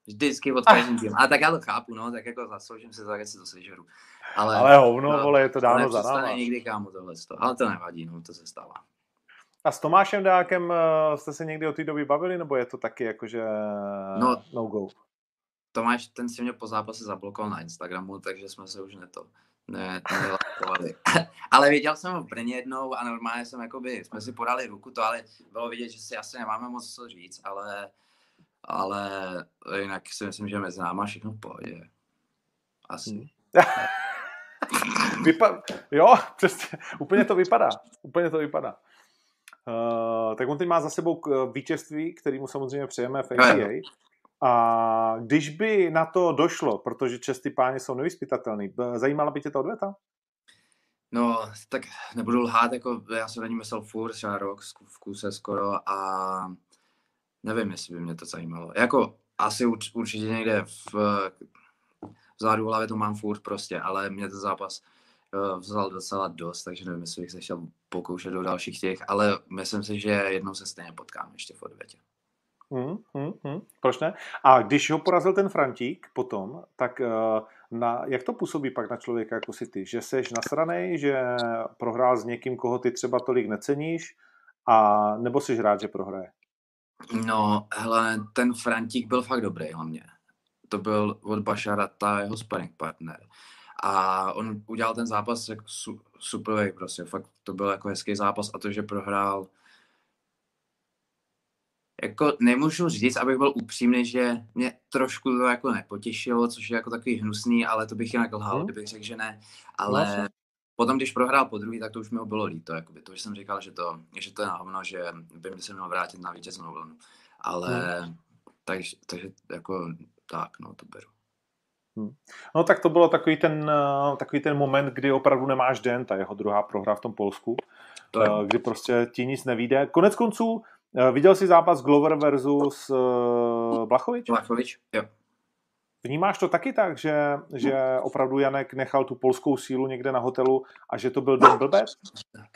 Vždycky od každým. A tak já to chápu, no, tak jako zasloužím to, tak si to sežeru. Ale, Ale hovno, no, vole, je to dávno za náma. nikdy kámo tohle. Ale to nevadí, no, to se stává. A s Tomášem Dákem eh, jste se někdy od té doby bavili, nebo je to taky jakože No. no go? Tomáš, ten si mě po zápase zablokoval na Instagramu, takže jsme se už neto, ne, nelajkovali. ale viděl jsem ho v Brně jednou a normálně jsem jakoby, jsme si podali ruku to, ale bylo vidět, že si asi nemáme moc co říct, ale, ale jinak si myslím, že mezi náma všechno v pohodě. Asi. Hmm. Vypa- jo, přesně, úplně to vypadá. Úplně to vypadá. Uh, tak on teď má za sebou vítězství, kterýmu samozřejmě přejeme v. ATA. A když by na to došlo, protože čestí páni jsou nevyspytatelný, zajímala by tě ta odveta? No, tak nebudu lhát, jako já jsem na ní myslel furt, třeba rok v kuse skoro a nevím, jestli by mě to zajímalo. Jako asi urč, určitě někde v, v zádu hlavě to mám furt prostě, ale mě ten zápas eh, vzal docela dost, takže nevím, jestli bych se chtěl pokoušet do dalších těch, ale myslím si, že jednou se stejně potkám ještě v odvětě. Hmm, hmm, hmm. Proč ne? A když ho porazil ten Frantík potom, tak uh, na, jak to působí pak na člověka jako si ty? Že seš nasranej, že prohrál s někým, koho ty třeba tolik neceníš, a nebo jsi rád, že prohraje? No, hele, ten Frantík byl fakt dobrý hlavně. To byl od Bašarata jeho sparring partner. A on udělal ten zápas jako su, super, prostě, fakt to byl jako hezký zápas a to, že prohrál, jako nemůžu říct, abych byl upřímný, že mě trošku to jako nepotěšilo, což je jako takový hnusný, ale to bych jinak lhal, Hmm. kdybych řekl, že ne. No, Ale. Potom, když prohrál po druhý, tak to už mi ho bylo líto, jakoby. to, že jsem říkal, že to, že to je na hovno, že by mi se měl vrátit na vítěznou vlnu. Ale, Hmm. takže, takže jako tak, no, to beru. No tak to bylo takový ten, uh, takový ten moment, kdy opravdu nemáš den, ta jeho druhá prohra v tom Polsku, To je, uh, kdy prostě ti nic nevíde. Konec konců, uh, viděl jsi zápas Glover versus Blachovič? Vlachovič? Jo. Vnímáš to taky tak, že, že opravdu Janek nechal tu polskou sílu někde na hotelu a že to byl den blbec?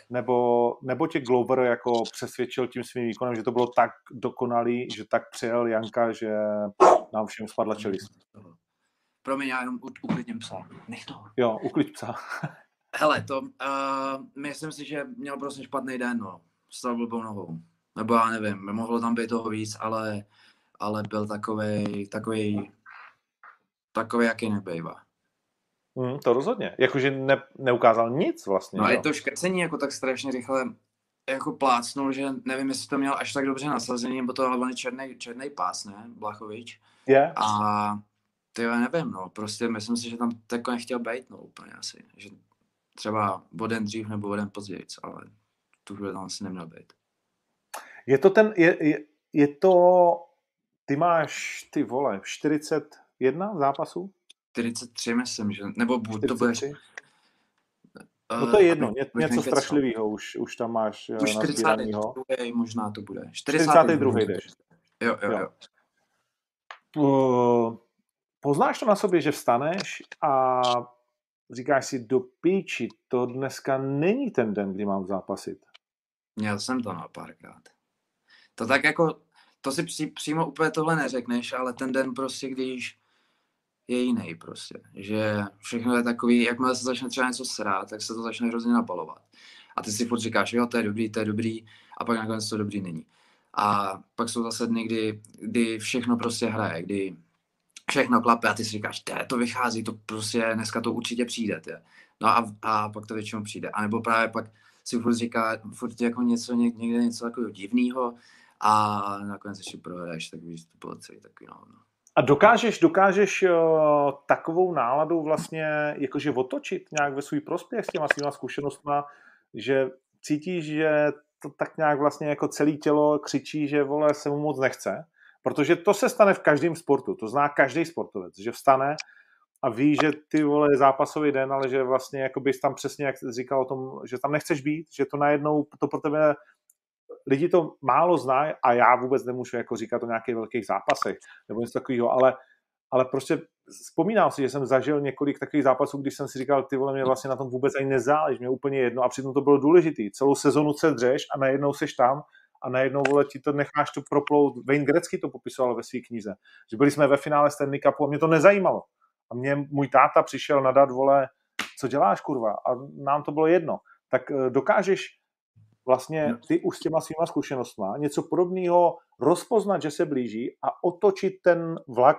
Nebo, nebo tě Glover jako přesvědčil tím svým výkonem, že to bylo tak dokonalý, že tak přijel Janka, že nám všem spadla čelist? Promiň, já jenom uklidním psa. Nech to. Jo, uklid psa. Hele, to, uh, myslím si, že měl prostě špatný den, no. Stal blbou nohou. Nebo já nevím, mohlo tam být toho víc, ale, ale byl takovej, takovej, takovej, jaký nebejvá. Mm, to rozhodně. Jakože ne, neukázal nic vlastně. No a že je jo? to škrcení jako tak strašně rychle jako plácnul, že nevím, jestli to měl až tak dobře nasazený, nebo to ale on je černý, černý pás, ne, Blachovič. Je? A ty já nevím, no, prostě myslím si, že tam tako nechtěl být, no, úplně asi. Že třeba boden dřív nebo boden později, ale tu chvíli tam asi neměl být. Je to ten, je, je, je to, ty máš, ty vole, 41 zápasů? 43 myslím, že, nebo bu- to bude... 43? eh, No to je jedno, ně, něco strašlivého už, už tam máš eh, Už nazbíranýho. 42. možná to bude. 42. jdeš. Jo, jo, Jo. jo. Uh, poznáš to na sobě, že vstaneš a říkáš si do píči, to dneska není ten den, kdy mám zápasit. Měl jsem to na párkrát. To tak jako, to si pří, přímo úplně tohle neřekneš, ale ten den prostě, když je jiný prostě. Že všechno je takový, jakmile se začne třeba něco srát, tak se to začne hrozně nabalovat. A ty si furt říkáš, jo, to je dobrý, to je dobrý, a pak nakonec to dobrý není. A pak jsou zase dny, kdy, kdy všechno prostě hraje, kdy všechno klape a ty si říkáš, "Té, to vychází, to prostě dneska to určitě přijde. Tě. No a, a pak to většinou přijde. A nebo právě pak si furt říká, furt jako něco, někde něco takového divného a nakonec ještě prohraješ, tak víš, to bylo celý takový no. A dokážeš, dokážeš uh, takovou náladu vlastně jakože otočit nějak ve svůj prospěch s těma svýma zkušenostma, že cítíš, že to tak nějak vlastně jako celé tělo křičí, že vole se mu moc nechce, protože to se stane v každém sportu, to zná každý sportovec, že vstane a ví, že ty vole je zápasový den, ale že vlastně jako bys tam přesně, jak říkal o tom, že tam nechceš být, že to najednou, to pro tebe lidi to málo znají a já vůbec nemůžu jako říkat o nějakých velkých zápasech nebo něco takového, ale, ale prostě vzpomínám si, že jsem zažil několik takových zápasů, když jsem si říkal, ty vole, mě vlastně na tom vůbec ani nezáleží, mě úplně jedno a přitom to bylo důležitý. Celou sezonu se dřeš a najednou seš tam a najednou, vole, ti to necháš to proplout. Wayne Gretzky to popisoval ve své knize, že byli jsme ve finále Stanley Cupu a mě to nezajímalo. A mě můj táta přišel nadat, vole, co děláš, kurva? A nám to bylo jedno. Tak eh, dokážeš vlastně ty už s těma svýma zkušenostma něco podobného rozpoznat, že se blíží a otočit ten vlak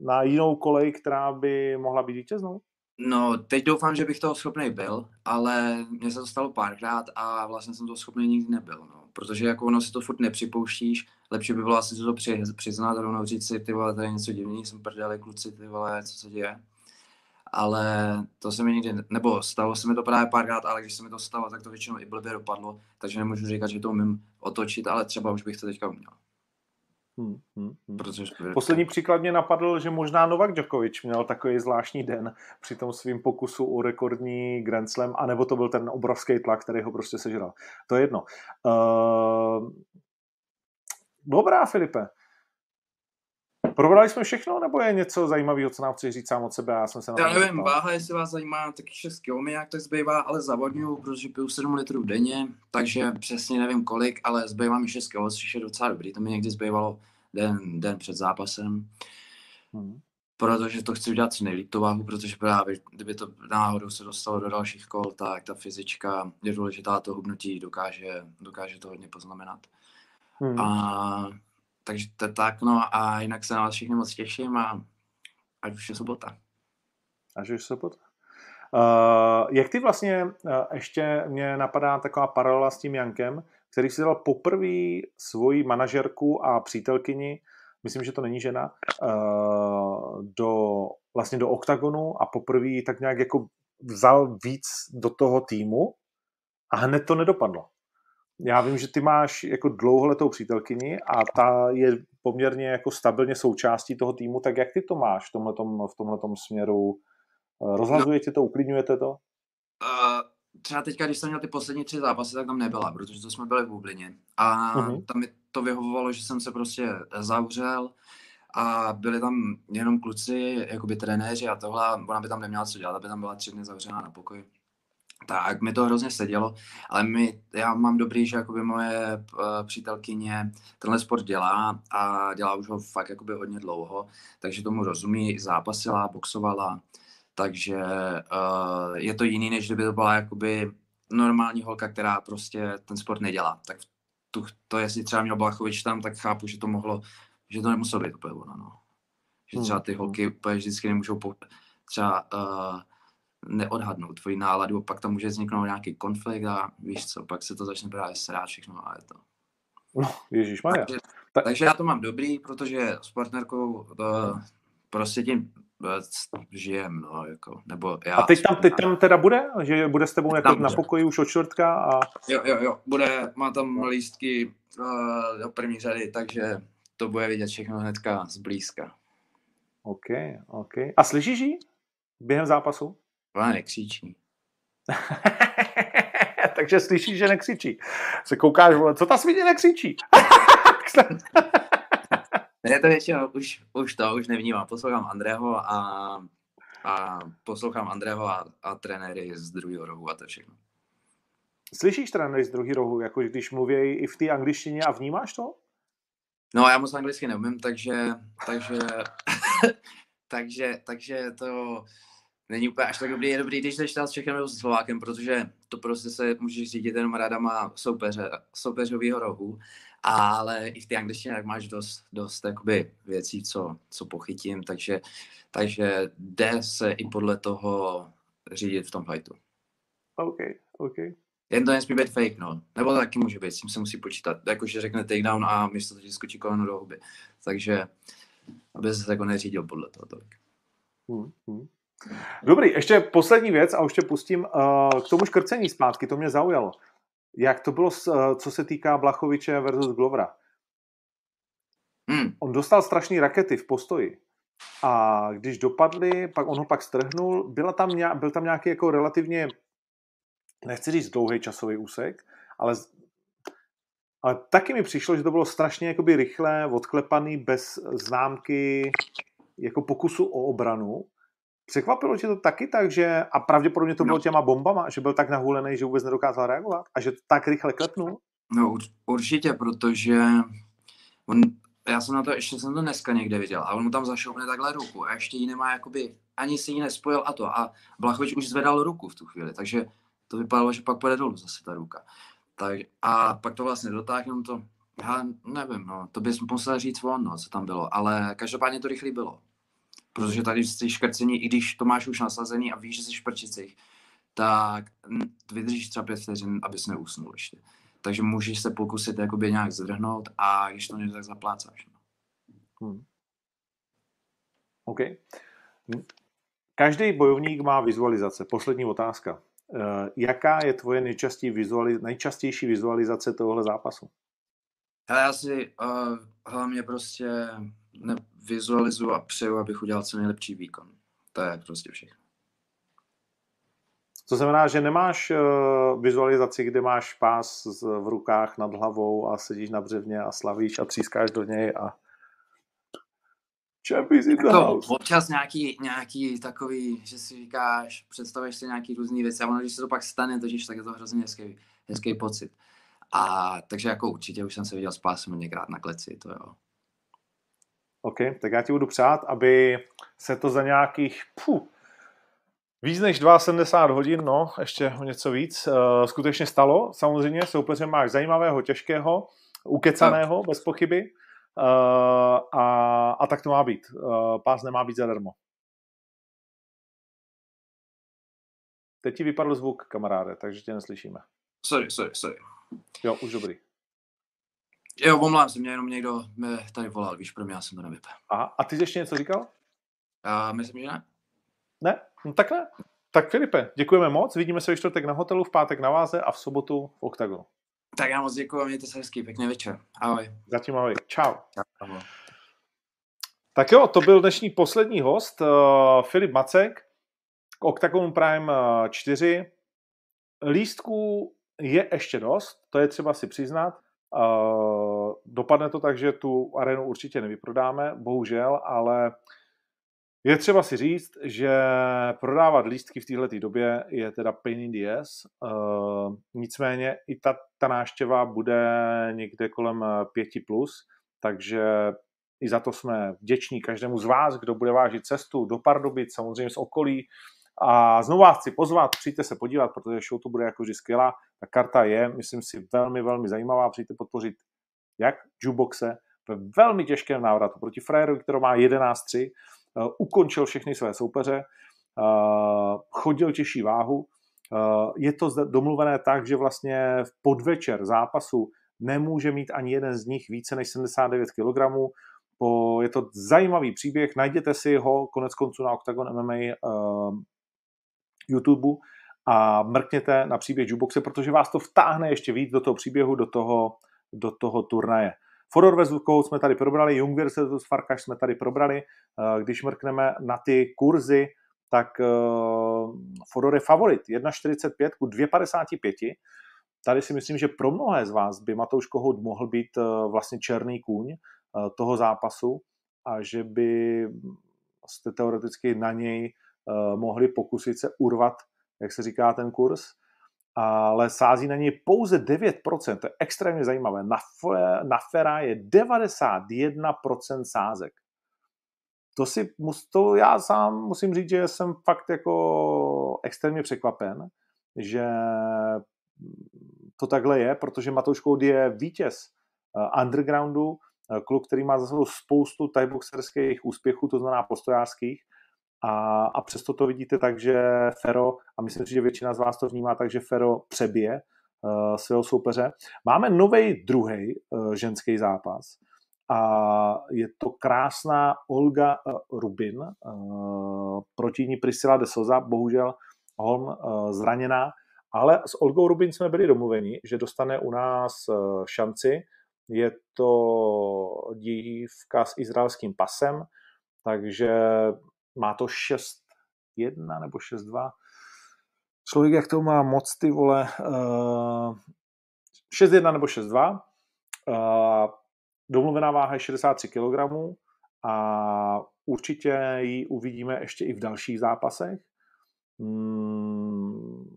na jinou kolej, která by mohla být vítěznou? No, teď doufám, že bych toho schopný byl, ale mně se to stalo párkrát a vlastně jsem toho schopný nikdy nebyl, no. Protože jako ono si to furt nepřipouštíš, lepší by bylo asi to při, přiznat a rovnou říct si, ty vole, je něco divný, jsem prdeli kluci, ty vole, co se děje ale to se mi nikdy, nebo stalo se mi to právě párkrát, ale když se mi to stalo, tak to většinou i blbě dopadlo, takže nemůžu říkat, že to umím otočit, ale třeba už bych to teďka uměl. Hmm, hmm, hmm. Protože... Poslední příklad mě napadl, že možná Novak Djokovic měl takový zvláštní den při tom svým pokusu o rekordní Grand Slam, anebo to byl ten obrovský tlak, který ho prostě sežral. To je jedno. Uh... Dobrá, Filipe. Probrali jsme všechno, nebo je něco zajímavého, co nám chci říct sám od sebe? Já jsem se Já nevím, ptal. váha, jestli vás zajímá, taky 6 kg jak tak zbývá, ale zavodňuju, protože piju 7 litrů denně, takže přesně nevím kolik, ale zbývá mi 6 kg, což je docela dobrý. To mi někdy zbývalo den, den před zápasem. Hmm. Protože to chci udělat co nejlíp tu váhu, protože právě kdyby to náhodou se dostalo do dalších kol, tak ta fyzička je důležitá, to hubnutí dokáže, dokáže to hodně poznamenat. Hmm. A takže to tak, no a jinak se na vás všichni moc těším a ať už je sobota. Až je sobota. Uh, jak ty vlastně, uh, ještě mě napadá taková paralela s tím Jankem, který si dal poprvé svoji manažerku a přítelkyni, myslím, že to není žena, uh, do, vlastně do oktagonu a poprvé tak nějak jako vzal víc do toho týmu a hned to nedopadlo já vím, že ty máš jako dlouholetou přítelkyni a ta je poměrně jako stabilně součástí toho týmu, tak jak ty to máš v tomhletom, v tomhletom směru? Eh, rozhazujete to, uklidňujete to? Uh, třeba teďka, když jsem měl ty poslední tři zápasy, tak tam nebyla, protože to jsme byli v Bublině. A uh-huh. tam mi to vyhovovalo, že jsem se prostě zavřel a byli tam jenom kluci, jakoby trenéři a tohle, ona by tam neměla co dělat, aby tam byla tři dny zavřená na pokoji tak mi to hrozně sedělo, ale my, já mám dobrý, že jakoby moje uh, přítelkyně tenhle sport dělá a dělá už ho fakt jakoby hodně dlouho, takže tomu rozumí, zápasila, boxovala, takže uh, je to jiný, než kdyby to byla jakoby normální holka, která prostě ten sport nedělá. Tak tu, to, jestli třeba měl Blachovič tam, tak chápu, že to mohlo, že to nemuselo být úplně ono, no. Že třeba ty hmm. holky úplně vždycky nemůžou po, třeba uh, neodhadnout tvoji náladu, pak tam může vzniknout nějaký konflikt a víš co, pak se to začne právě srát všechno a je to. No, Ježíš Maria. Takže, Ta... takže já to mám dobrý, protože s partnerkou to, eh, prostě tím eh, žijem, no, jako, nebo já. A teď tam, teď tam teda bude? Že bude s tebou jako na pokoji už od čtvrtka a... Jo, jo, jo, bude, má tam lístky uh, do první řady, takže to bude vidět všechno hnedka zblízka. OK, OK. A slyšíš jí během zápasu? Ona nekřičí. Takže slyšíš, že nekřičí. Se koukáš, vole, co ta svině nekřičí? ne, to většinou už, už to, už nevnímám. Poslouchám Andrého a, a poslouchám Andrého a, a trenéry z druhého rohu a to všechno. Slyšíš trenéry z druhého rohu, jako když mluví i v té angličtině a vnímáš to? No, já moc anglicky neumím, takže, takže, takže, takže to, není úplně až tak dobrý. Je dobrý, když jdeš s Čechem nebo s Slovákem, protože to prostě se můžeš řídit jenom radama soupeře, soupeřovýho rohu, ale i v té angličtině tak máš dost, dost jakoby, věcí, co, co pochytím, takže, takže jde se i podle toho řídit v tom fightu. OK, OK. Jen to nesmí být fake, no. Nebo to taky může být, s tím se musí počítat. Jakože řekne takedown a místo toho ti skočí koleno do huby. Takže, aby se jako neřídil podle toho tolik. Hmm, hmm. Dobrý, ještě poslední věc a už tě pustím uh, k tomu škrcení zpátky, to mě zaujalo. Jak to bylo, uh, co se týká Blachoviče versus Glovra? Hmm. On dostal strašný rakety v postoji. A když dopadli, pak on ho pak strhnul, byla tam, byl tam nějaký jako relativně, nechci říct dlouhý časový úsek, ale, ale taky mi přišlo, že to bylo strašně jakoby rychlé, odklepaný, bez známky jako pokusu o obranu. Překvapilo tě to taky tak, že, a pravděpodobně to bylo no. těma bombama, že byl tak nahulený, že vůbec nedokázal reagovat a že to tak rychle klepnul? No určitě, protože on já jsem na to, ještě jsem to dneska někde viděl a on mu tam zašoupne takhle ruku a ještě ji nemá jakoby, ani si ji nespojil a to a Blachovič už zvedal ruku v tu chvíli, takže to vypadalo, že pak půjde dolů zase ta ruka. Tak, a pak to vlastně dotáhnu to, já nevím, no, to bys musel říct on, no, co tam bylo, ale každopádně to rychlý bylo. Protože tady jsi škrcení, i když to máš už nasazený a víš, že jsi šprčicích, tak vydržíš třeba pět vteřin, abys neusnul ještě. Takže můžeš se pokusit jakoby nějak zvrhnout a když to nejde, tak zaplácáš. No. Hmm. OK. Každý bojovník má vizualizace. Poslední otázka. Uh, jaká je tvoje nejčastější, vizualiz- nejčastější vizualizace tohohle zápasu? Hele, já si uh, hlavně prostě vizualizuju a přeju, abych udělal co nejlepší výkon. To je prostě všechno. To znamená, že nemáš uh, vizualizaci, kde máš pás v rukách nad hlavou a sedíš na břevně a slavíš a třískáš do něj a Champions in the to, house. Občas nějaký, nějaký takový, že si říkáš, představuješ si nějaký různý věci a ono, když se to pak stane, totiž tak je to hrozně hezký, hezký pocit. A takže jako určitě už jsem se viděl s pásem několikrát na kleci, to jo. OK, tak já ti budu přát, aby se to za nějakých, puh, Víc než 72 hodin, no, ještě o něco víc, uh, skutečně stalo. Samozřejmě soupeře máš zajímavého, těžkého, ukecaného, no. bez pochyby. Uh, a, a tak to má být. Uh, pás nemá být zadarmo. Teď ti vypadl zvuk, kamaráde, takže tě neslyšíme. Sorry, sorry, sorry. Jo, už dobrý. Jo, omlám se, mě jenom někdo mě tady volal, víš, pro mě já jsem to nevypl. Aha, a ty jsi ještě něco říkal? Já myslím, že ne. Ne? No tak ne. Tak Filipe, děkujeme moc. Vidíme se ve čtvrtek na hotelu, v pátek na váze a v sobotu v Octagonu. Tak já moc děkuji, mějte se hezký, pěkný večer. Ahoj. Zatím ahoj. Čau. Ahoj. Tak jo, to byl dnešní poslední host, uh, Filip Macek, Octagon Prime 4. Lístků je ještě dost, to je třeba si přiznat. Uh, dopadne to tak, že tu arenu určitě nevyprodáme, bohužel, ale je třeba si říct, že prodávat lístky v této době je teda pain in the ass. Uh, nicméně i ta, ta náštěva bude někde kolem 5 plus, takže i za to jsme vděční každému z vás, kdo bude vážit cestu do Pardubic, samozřejmě z okolí. A znovu vás chci pozvat, přijďte se podívat, protože show to bude jako vždy skvělá. Ta karta je, myslím si, velmi, velmi zajímavá. Přijďte podpořit jak juboxe ve velmi těžkém návratu proti Frajerovi, který má 11-3 Eh, ukončil všechny své soupeře, eh, chodil těžší váhu. Eh, je to domluvené tak, že vlastně v podvečer zápasu nemůže mít ani jeden z nich více než 79 kg. Je to zajímavý příběh, najděte si ho konec konců na Octagon MMA YouTube a mrkněte na příběh Juboxe, protože vás to vtáhne ještě víc do toho příběhu, do toho, do toho turnaje. Fodor. Code jsme tady probrali, Jung vs. Farkaš jsme tady probrali. Eh, když mrkneme na ty kurzy, tak eh, Fodor je favorit. 1,45 ku 2,55. Tady si myslím, že pro mnohé z vás by Matouš Kohout mohl být eh, vlastně černý kůň toho zápasu a že by jste teoreticky na něj mohli pokusit se urvat, jak se říká, ten kurz ale sází na něj pouze 9%, to je extrémně zajímavé. Na, na Fera je 91% sázek. To si, to já sám musím říct, že jsem fakt jako extrémně překvapen, že to takhle je, protože Matouš Koud je vítěz eh, undergroundu, eh, kluk, který má za sebou spoustu tajboxerských úspěchů, to znamená postojářských, a, a přesto to vidíte tak, že Fero, a myslím si, že většina z vás to vnímá tak, že Fero přebije uh, svého soupeře. Máme nový druhý uh, ženský zápas a je to krásná Olga uh, Rubin uh, proti ní Priscila de Soza, bohužel Holm uh, zraněná, ale s Olgou Rubin jsme byli domluveni, že dostane u nás uh, šanci. Je to dívka s izraelským pasem, takže má to 6-1 nebo 6-2. Člověk, jak to má moc, ty vole, uh, 6-1 nebo 6-2. Uh, domluvená váha je 63 kg a určitě ji uvidíme ještě i v dalších zápasech. Hmm.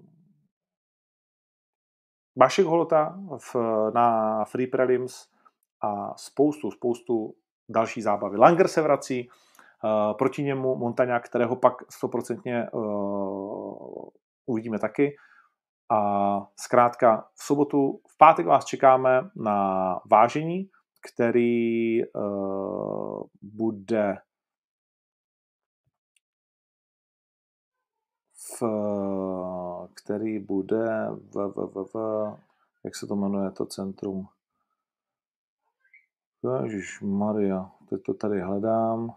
Bašek Holota v, na Free Prelims a spoustu, spoustu další zábavy. Langer se vrací, uh, proti němu Montaňa, kterého pak stoprocentně uh, uvidíme taky. A zkrátka v sobotu, v pátek vás čekáme na vážení, který uh, bude v, který bude v, v, v, v, jak se to jmenuje, to centrum. Ježiš Maria, teď to tady hledám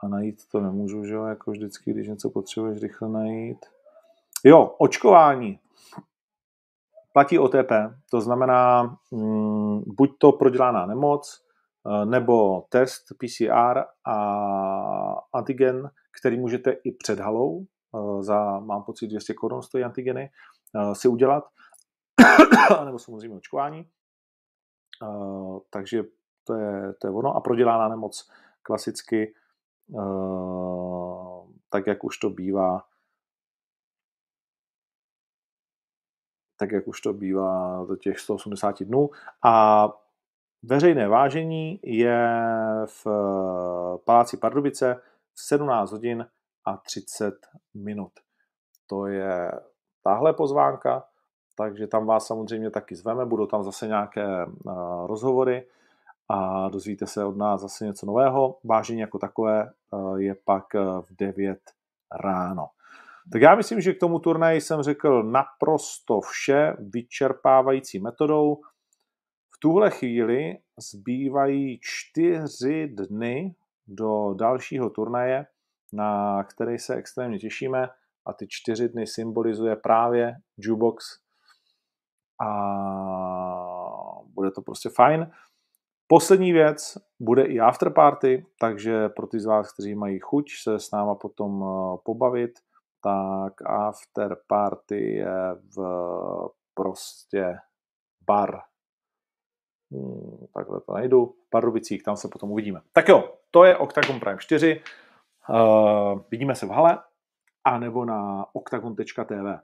a najít to nemůžu, že jo, jako vždycky, když něco potřebuješ rychle najít. Jo, očkování. Platí OTP, to znamená mm, buď to prodělaná nemoc, eh, nebo test PCR a antigen, který můžete i před halou, eh, za, mám pocit, 200 korun stojí antigeny, eh, si udělat, nebo samozřejmě očkování. Takže to je, to je ono. A prodělaná nemoc klasicky, tak jak už to bývá tak jak už to bývá do těch 180 dnů. A veřejné vážení je v eh, Paláci Pardubice v 17 hodin a 30 minut. To je tahle pozvánka, takže tam vás samozřejmě taky zveme, budou tam zase nějaké eh, rozhovory a dozvíte se od nás zase něco nového. Vážení jako takové eh, je pak v 9 ráno. Tak já myslím, že k tomu turnaji jsem řekl naprosto vše vyčerpávající metodou. V tuhle chvíli zbývají čtyři dny do dalšího turnaje, na který se extrémně těšíme a ty čtyři dny symbolizuje právě Jubox a bude to prostě fajn. Poslední věc, bude i afterparty, takže pro ty z vás, kteří mají chuť se s náma potom eh, pobavit, tak after party je v prostě bar. Hmm, takhle to najdu. V Pardubicích, tam se potom uvidíme. Tak jo, to je Octagon Prime 4. Uh, eh, vidíme se v hale, anebo na octagon.tv.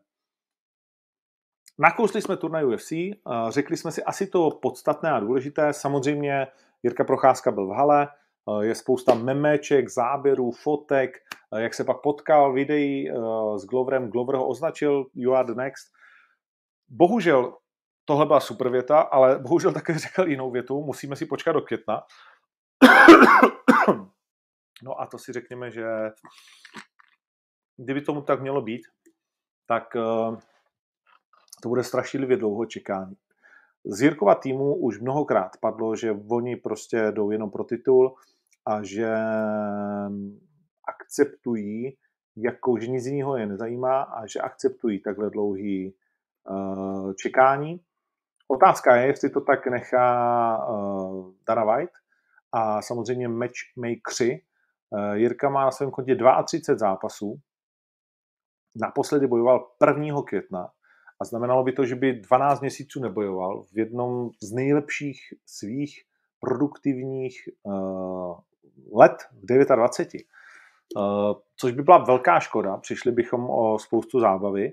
Nakousli jsme turnaj UFC, uh, řekli jsme si asi to podstatné a důležité. Samozřejmě Jirka Procházka byl v hale, uh, je spousta memeček, záběrů, fotek, jak se pak potkal videí eh, s Gloverem, Glover ho označil You are the next. Bohužel tohle byla super věta, ale bohužel také řekl jinou větu, musíme si počkat do května. No a to si řekněme, že kdyby tomu tak mělo být, tak eh, to bude strašlivě dlouho čekání. Z Jirkova týmu už mnohokrát padlo, že oni prostě jdou jenom pro titul a že akceptují, jako, že nic jiného je nezajímá a že akceptují takhle dlouhý uh, čekání. Otázka je, jestli to tak nechá uh, Dana White a samozřejmě matchmakeri. Uh, Jirka má na svém kontě 32 zápasů. Naposledy bojoval 1. května a znamenalo by to, že by 12 měsíců nebojoval v jednom z nejlepších svých produktivních uh, let v 29. Eh, což by byla velká škoda, přišli bychom o spoustu zábavy,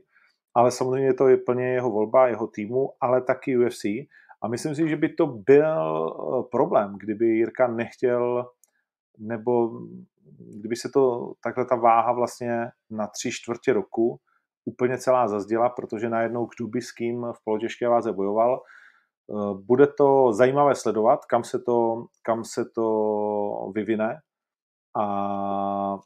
ale samozřejmě to je plně jeho volba, jeho týmu, ale taky UFC. A myslím si, že by to byl eh, problém, kdyby Jirka nechtěl, nebo kdyby se to takhle ta váha vlastně na tři čtvrtě roku úplně celá zazděla, protože najednou kdo s kým v polotěžké váze bojoval. Eh, bude to zajímavé sledovat, kam se to, kam se to vyvine a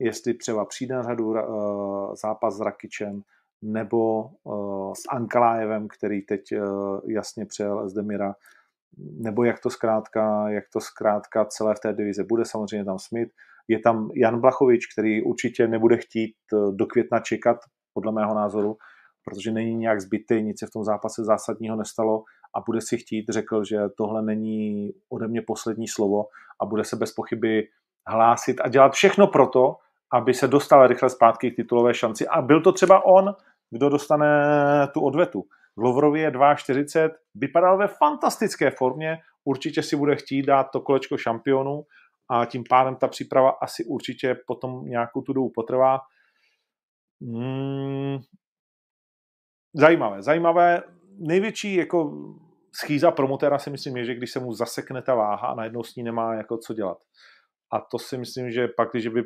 jestli třeba přijde na řadu uh, zápas s Rakičem nebo uh, s Ankalájevem, který teď jasně přijel Zdemira, nebo jak to zkrátka, jak to zkrátka celé v té divize bude. Samozřejmě tam Smith, je tam Jan Blachovič, který určitě nebude chtít do května čekat, podle mého názoru, protože není nějak zbytý, nic se v tom zápase zásadního nestalo a bude si chtít, řekl, že tohle není ode mě poslední slovo a bude se bez pochyby hlásit a dělat všechno proto, aby se dostal rychle zpátky k titulové šanci. A byl to třeba on, kdo dostane tu odvetu. V Lovrovi je 2,40, vypadal ve fantastické formě, určitě si bude chtít dát to kolečko šampionu a tím pádem ta příprava asi určitě potom nějakou tu dobu potrvá. Hmm. Zajímavé, zajímavé. Největší jako schýza promotéra si myslím je, že když se mu zasekne ta váha a najednou s ní nemá jako co dělat. A to si myslím, že pak, když by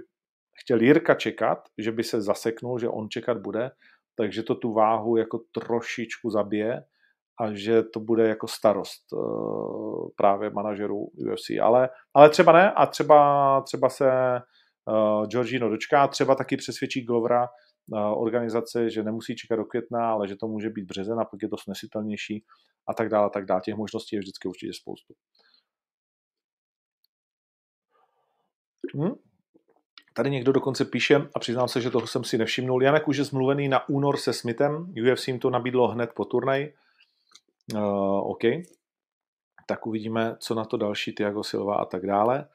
chtěl Jirka čekat, že by se zaseknul, že on čekat bude, takže to tu váhu jako trošičku zabije a že to bude jako starost uh, právě manažerů UFC. Ale, ale třeba ne a třeba, třeba se uh, Georgino dočká, třeba taky přesvědčí Glovera uh, organizace, že nemusí čekat do května, ale že to může být březen a pak je to snesitelnější a tak dále, a tak dále. Těch možností je vždycky určitě spoustu. Hm? Tady někdo dokonce píše, a přiznám se, že toho jsem si nevšimnul, Janek už je zmluvený na únor se Smithem, UFC jim to nabídlo hned po turnaji. Uh, OK. Tak uvidíme, co na to další Tiago Silva a tak dále.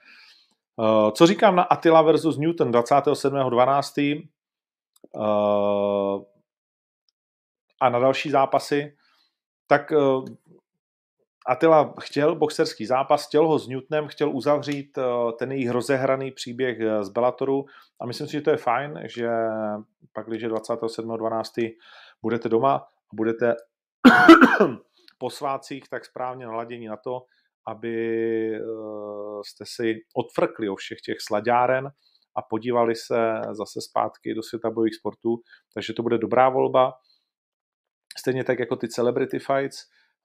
Uh, co říkám na Attila versus Newton 27.12. Uh, a na další zápasy, tak uh, Attila chtěl boxerský zápas, chtěl ho s Newtonem, chtěl uzavřít uh, ten jejich rozehraný příběh z Bellatoru a myslím si, že to je fajn, že pak, když je 27.12. budete doma a budete po svácích tak správně naladění na to, aby eh, jste si odfrkli o všech těch sladáren a podívali se zase zpátky do světa bojových sportů. Takže to bude dobrá volba. Stejně tak jako ty celebrity fights,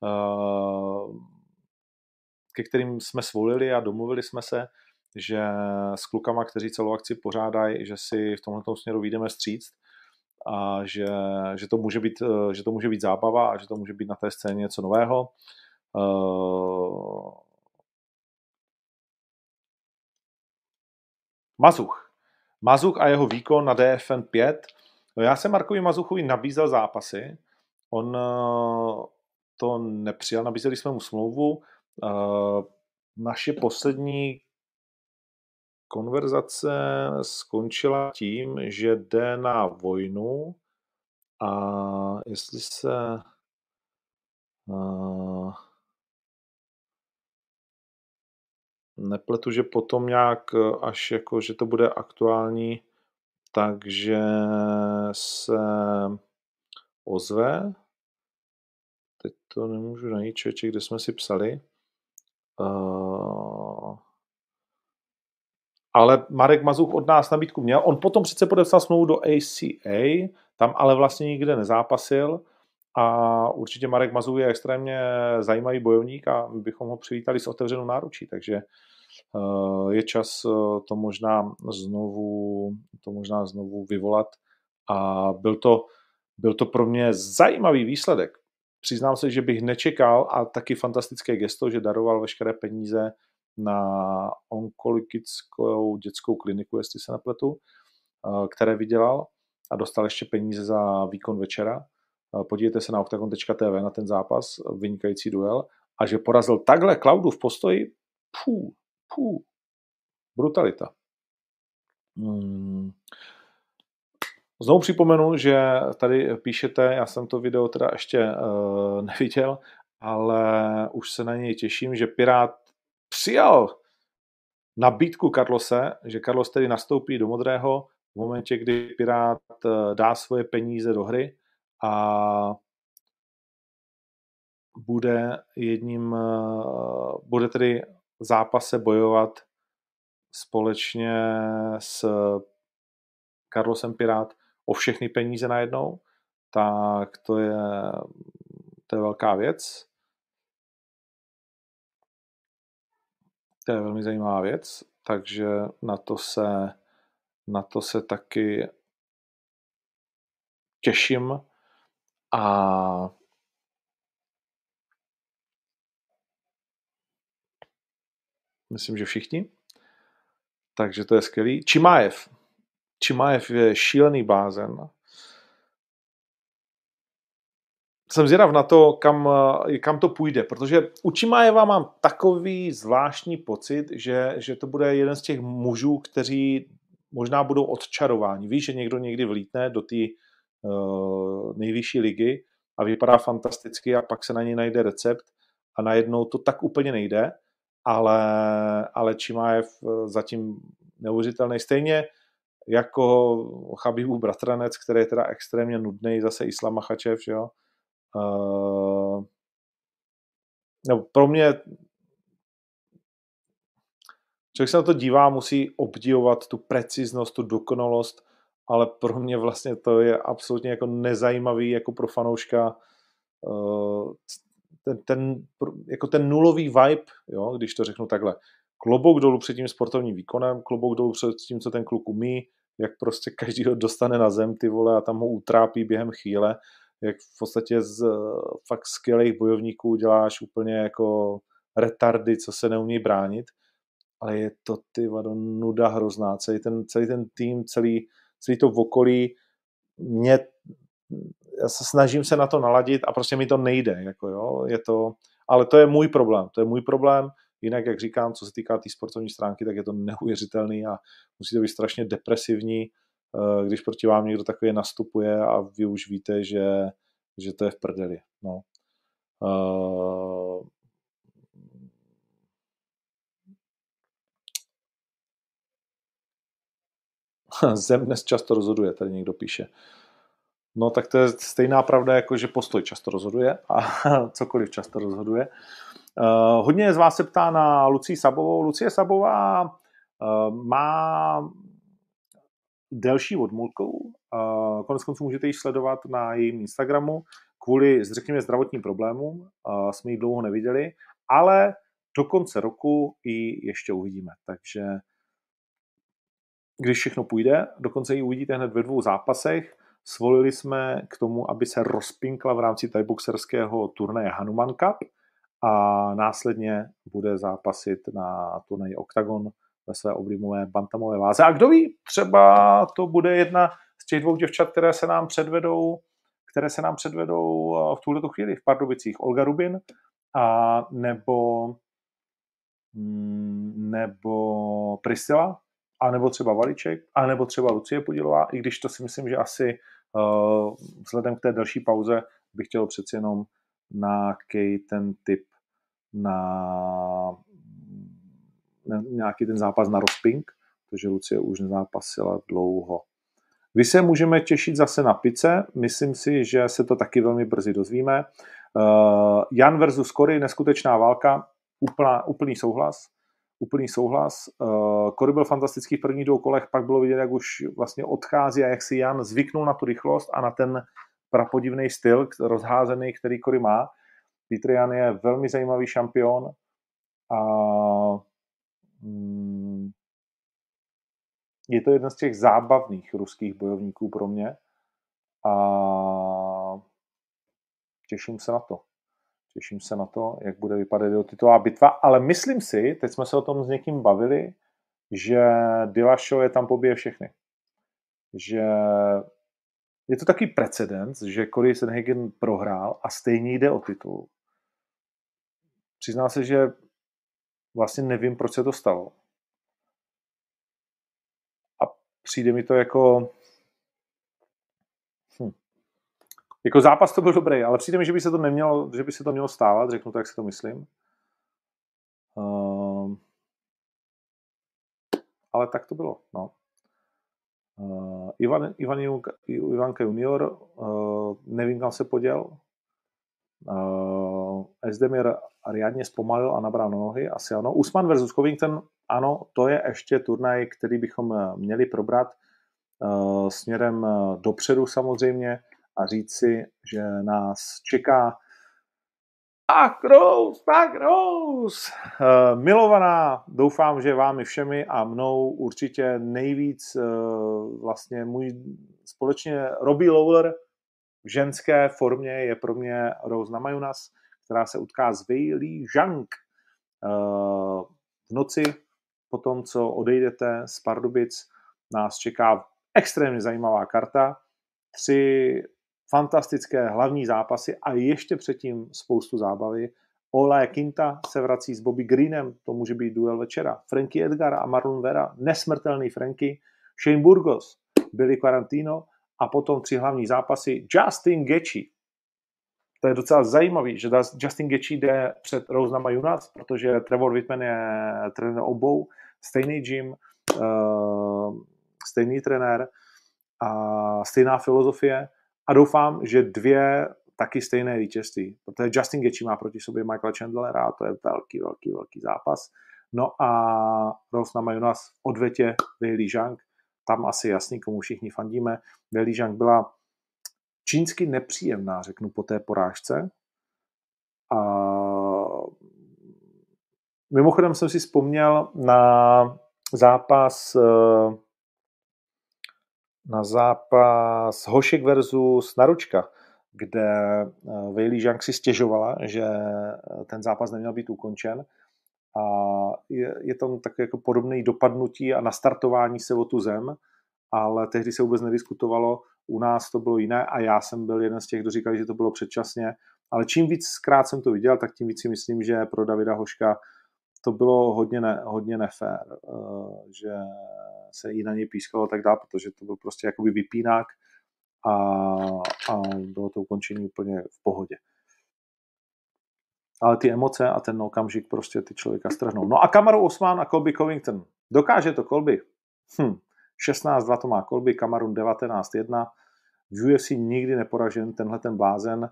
eh, ke kterým jsme svolili a domluvili jsme se, že s klukama, kteří celou akci pořádají, že si v tomto směru vyjdeme stříct a že, že, to může být, eh, že to může být zábava a že to může být na té scéně něco nového. Uh, Mazuch. Mazuch a jeho výkon na DFN 5. No já jsem Markovi Mazuchovi nabízel zápasy. On uh, to nepřijal, nabízeli jsme mu smlouvu. Uh, naše poslední konverzace skončila tím, že jde na vojnu a jestli se uh, nepletu, že potom nějak až jako, že to bude aktuální, takže se ozve. Teď to nemůžu najít, člověče, kde jsme si psali. Ale Marek Mazuch od nás nabídku měl. On potom přece podepsal smlouvu do ACA, tam ale vlastně nikde nezápasil a určitě Marek Mazuch je extrémně zajímavý bojovník a my bychom ho přivítali s otevřenou náručí, takže eh, je čas eh, to možná znovu, to možná znovu vyvolat a byl to, byl to pro mě zajímavý výsledek. Přiznám se, že bych nečekal a taky fantastické gesto, že daroval veškeré peníze na onkologickou dětskou kliniku, jestli se nepletu, eh, které vydělal a dostal ještě peníze za výkon večera. Eh, podívejte se na octagon.tv na ten zápas, vynikající duel, a že porazil takhle Klaudu v postoji, pů, pů, brutalita. Hmm. Znovu připomenu, že tady píšete, já jsem to video teda ještě uh, neviděl, ale už se na něj těším, že Pirát přijal nabídku Carlose, že Carlos tedy nastoupí do modrého v momentě, kdy Pirát eh, dá svoje peníze do hry a bude jedním, eh, bude tedy v zápase bojovat společně s Carlosem Pirát o všechny peníze najednou, tak to je, to je velká věc. To je velmi zajímavá věc, takže na to se na to se taky těším a myslím, že všichni. Takže to je skvělý. Čimájev. Čimájev je šílený blázen. Jsem zvědav na to, kam, kam to půjde, protože u Čimájeva mám takový zvláštní pocit, že, že to bude jeden z těch mužů, kteří možná budou odčarováni. Víš, že někdo někdy vlítne do té uh, nejvyšší ligy a vypadá fantasticky a pak se na něj najde recept a najednou to tak úplně nejde, ale, ale Čimájev eh, zatím neuvěřitelný. Stejně jako Chabibův bratranec, který je teda extrémně nudný, zase Islam Machačev, jo. Uh, no, pro mě člověk se na to dívá, musí obdivovat tu preciznost, tu dokonalost, ale pro mě vlastně to je absolutně jako nezajímavý jako pro fanouška uh, ten, ten, jako ten nulový vibe, jo, když to řeknu takhle. Klobouk dolů před tím sportovním výkonem, klobouk dolů před tím, co ten kluk umí, jak prostě každý ho dostane na zem, ty vole, a tam ho utrápí během chvíle, jak v podstatě z fakt skvělých bojovníků děláš úplně jako retardy, co se neumí bránit, ale je to ty vado nuda hrozná, celý ten, celý ten tým, celý, celý to v okolí, mě já se snažím se na to naladit a prostě mi to nejde, jako jo, je to, ale to je můj problém, to je můj problém, jinak, jak říkám, co se týká té tý sportovní stránky, tak je to neuvěřitelný a musí to být strašně depresivní, eh, když proti vám někdo takový nastupuje a vy už víte, že, že to je v prdeli, no. Uh, Zem dnes často rozhoduje, tady někdo píše. No tak to je stejná pravda, jako že postoj často rozhoduje a cokoliv často rozhoduje. Uh, hodně z vás se ptá na Lucii Sabovou. Lucie Sabová uh, má delší odmulkou. Konec konců můžete ji sledovat na jejím Instagramu. Kvůli, řekněme, zdravotním problémům jsme ji dlouho neviděli, ale do konce roku ji ještě uvidíme. Takže když všechno půjde, dokonce ji uvidíte hned ve dvou zápasech. Svolili jsme k tomu, aby se rozpinkla v rámci tajboxerského turnaje Hanuman Cup a následně bude zápasit na turnaji Octagon ve své oblíbené bantamové váze. A kdo ví, třeba to bude jedna z těch dvou děvčat, které se nám předvedou, které se nám předvedou v tuhle chvíli v Pardubicích. Olga Rubin a nebo mm, nebo Priscila, a nebo třeba Valiček, a nebo třeba Lucie Podílová, i když to si myslím, že asi uh, vzhledem k té další pauze bych chtěl přeci jenom nějaký ten typ na, na nějaký ten zápas na rozpink, protože Lucie už nezápasila dlouho. Kdy se můžeme těšit zase na pice, myslím si, že se to taky velmi brzy dozvíme. Uh, Jan versus Kory, neskutečná válka, úplná, úplný souhlas úplný souhlas. Uh, byl fantastický v prvních dvou kolech, pak bylo vidět, jak už vlastně odchází a jak si Jan zvyknul na tu rychlost a na ten prapodivný styl rozházený, který Kory má. Petr Jan je velmi zajímavý šampion a je to jeden z těch zábavných ruských bojovníků pro mě a těším se na to. Těším se na to, jak bude vypadat jeho titulová bitva, ale myslím si, teď jsme se o tom s někým bavili, že Dillashaw je tam pobije všechny. Že je to takový precedens, že Corey Sanhagen prohrál a stejně jde o titul. Přizná se, že vlastně nevím, proč se to stalo. A přijde mi to jako Jako zápas to byl dobrý, ale přijde mi, že by se to nemělo, že by se to mělo stávat, řeknu to, jak si to myslím. Uh, ale tak to bylo, no. Uh, Ivan, Ivan Ivanka junior, uh, nevím, kam se poděl. Uh, Esdemir riadně zpomalil a nabral nohy, asi ano. Usman versus Covington, ano, to je ještě turnaj, který bychom měli probrat uh, směrem dopředu samozřejmě a říct si, že nás čeká Tak Rose, tak Rose. Uh, milovaná, doufám, že vámi všemi a mnou určitě nejvíc uh, vlastně můj společně Robbie Lawler v ženské formě je pro mě Rose Namajunas, která se utká s Weili Zhang uh, v noci po tom, co odejdete z Pardubic, nás čeká extrémně zajímavá karta. Tři fantastické hlavní zápasy a ještě předtím spoustu zábavy. Olé Quinta se vrací s Bobby Greenem, to může být duel večera. Frankie Edgar a Marlon Vera, nesmrtelný Frankie. Shane Burgos, Billy Quarantino a potom tři hlavní zápasy. Justin Gaethje. To je docela zajímavý, že Justin Gaethje jde před Rose Namajunas, protože Trevor Whitman je trenér obou, stejný gym, uh, stejný trenér a stejná filozofie a doufám, že dvě taky stejné vítězství, protože Justin Gaethje má proti sobě Michaela Chandlera a to je velký, velký, velký zápas. No a Rose Namajunas v odvetě Weili Zhang, tam asi jasný, komu všichni fandíme. Weili Zhang byla čínsky nepříjemná, řeknu, po té porážce. A mimochodem jsem si vzpomněl na zápas eh, na zápas Hošek versus Naručka, kde eh, Weili Zhang si stěžovala, že eh, ten zápas neměl být ukončen a je, je tam také jako podobné dopadnutí a nastartování se o tu zem, ale tehdy se vůbec nediskutovalo, u nás to bylo jiné a já jsem byl jeden z těch, kdo říkali, že to bylo předčasně, ale čím víc zkrát jsem to viděl, tak tím víc si myslím, že pro Davida Hoška to bylo hodně, ne, hodně nefér, eh, že se i na něj pískalo tak dále, protože to byl prostě jakoby vypínák a, a bylo to ukončení úplně v pohodě. Ale ty emoce a ten okamžik prostě ty člověka strhnou. No a Kamaru Osman a Colby Covington. Dokáže to Colby? Hm. 16-2 to má Colby, Kamarun 19-1. V UFC nikdy neporažen tenhle ten blázen.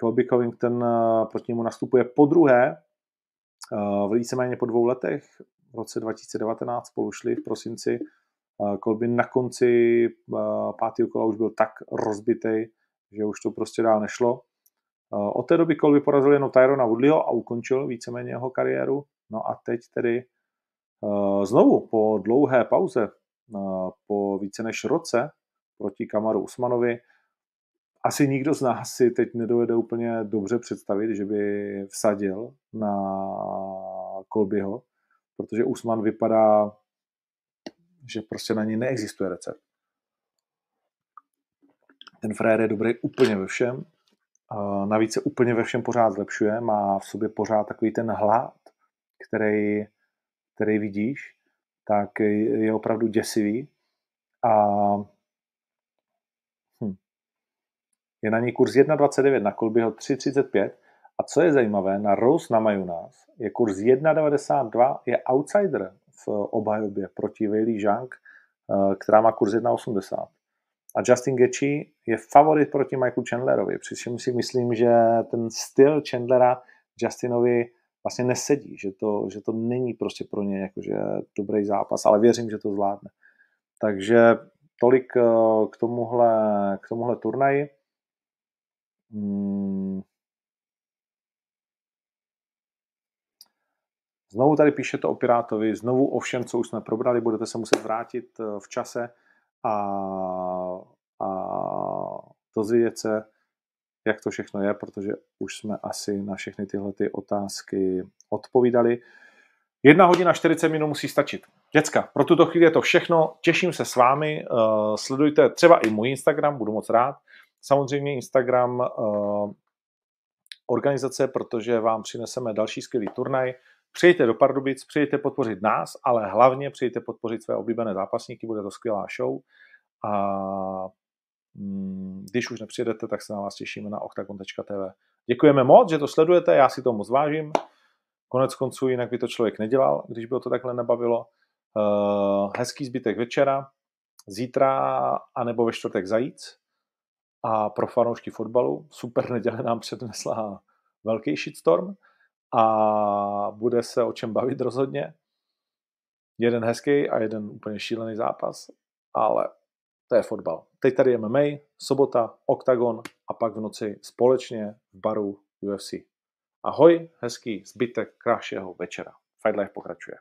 Colby Covington eh, proti němu nastupuje po druhé, eh, víceméně po dvou letech. V roce 2019 spolu šli v prosinci. Colby na konci eh, pátého kola už byl tak rozbitý, že už to prostě dál nešlo. Od té doby Colby porazil jenom Tyrona Woodleyho a ukončil víceméně jeho kariéru. No a teď tedy znovu po dlouhé pauze po více než roce proti Kamaru Usmanovi. Asi nikdo z nás si teď nedovede úplně dobře představit, že by vsadil na Kolbyho, protože Usman vypadá, že prostě na ní neexistuje recept. Ten frér je dobrý úplně ve všem, navíc se úplně ve všem pořád zlepšuje, má v sobě pořád takový ten hlad, který, který vidíš tak je opravdu děsivý. A hm, je na něj kurz 1,29, na Kolbyho 3,35. A co je zajímavé, na Rose na Majunas je kurz 1,92, je outsider v obhajobě proti Weili Zhang, eh, která má kurz 1,80. A Justin Gaethje je favorit proti Michaelu Chandlerovi, přičemž si myslím, že ten styl Chandlera Justinovi vlastně nesedí, že to, že to není prostě pro ně jakože dobrý zápas, ale věřím, že to zvládne. Takže tolik eh, k tomuhle, k tomuhle turnaji. Hmm. Znovu tady píšete o Pirátovi, znovu o všem, co už jsme probrali, budete se muset vrátit eh, v čase a, a dozvědět se, jak to všechno je, protože už jsme asi na všechny tyhle ty otázky odpovídali. Jedna hodina 40 minut musí stačit. Děcka, pro tuto chvíli je to všechno. Těším se s vámi. Uh, sledujte třeba i můj Instagram, budu moc rád. Samozřejmě Instagram uh, organizace, protože vám přineseme další skvělý turnaj. Přijďte do Pardubic, přijďte podpořit nás, ale hlavně přijďte podpořit své oblíbené zápasníky, bude to skvělá show. A Mm, když už nepřijedete, tak se na vás těšíme na octagon.tv. Děkujeme moc, že to sledujete, já si to moc vážím. Konec konců jinak by to člověk nedělal, když by ho to takhle nebavilo. Uh, hezký zbytek večera, zítra anebo ve čtvrtek zajíc. A pro fanoušky fotbalu super neděle nám přednesla velký shitstorm a bude se o čem bavit rozhodně. Jeden hezký a jeden úplně šílený zápas, ale to je fotbal. Teď tady je MMA, sobota, Octagon a pak v noci společně v baru UFC. Ahoj, hezký zbytek krásného večera. Fight Life pokračuje.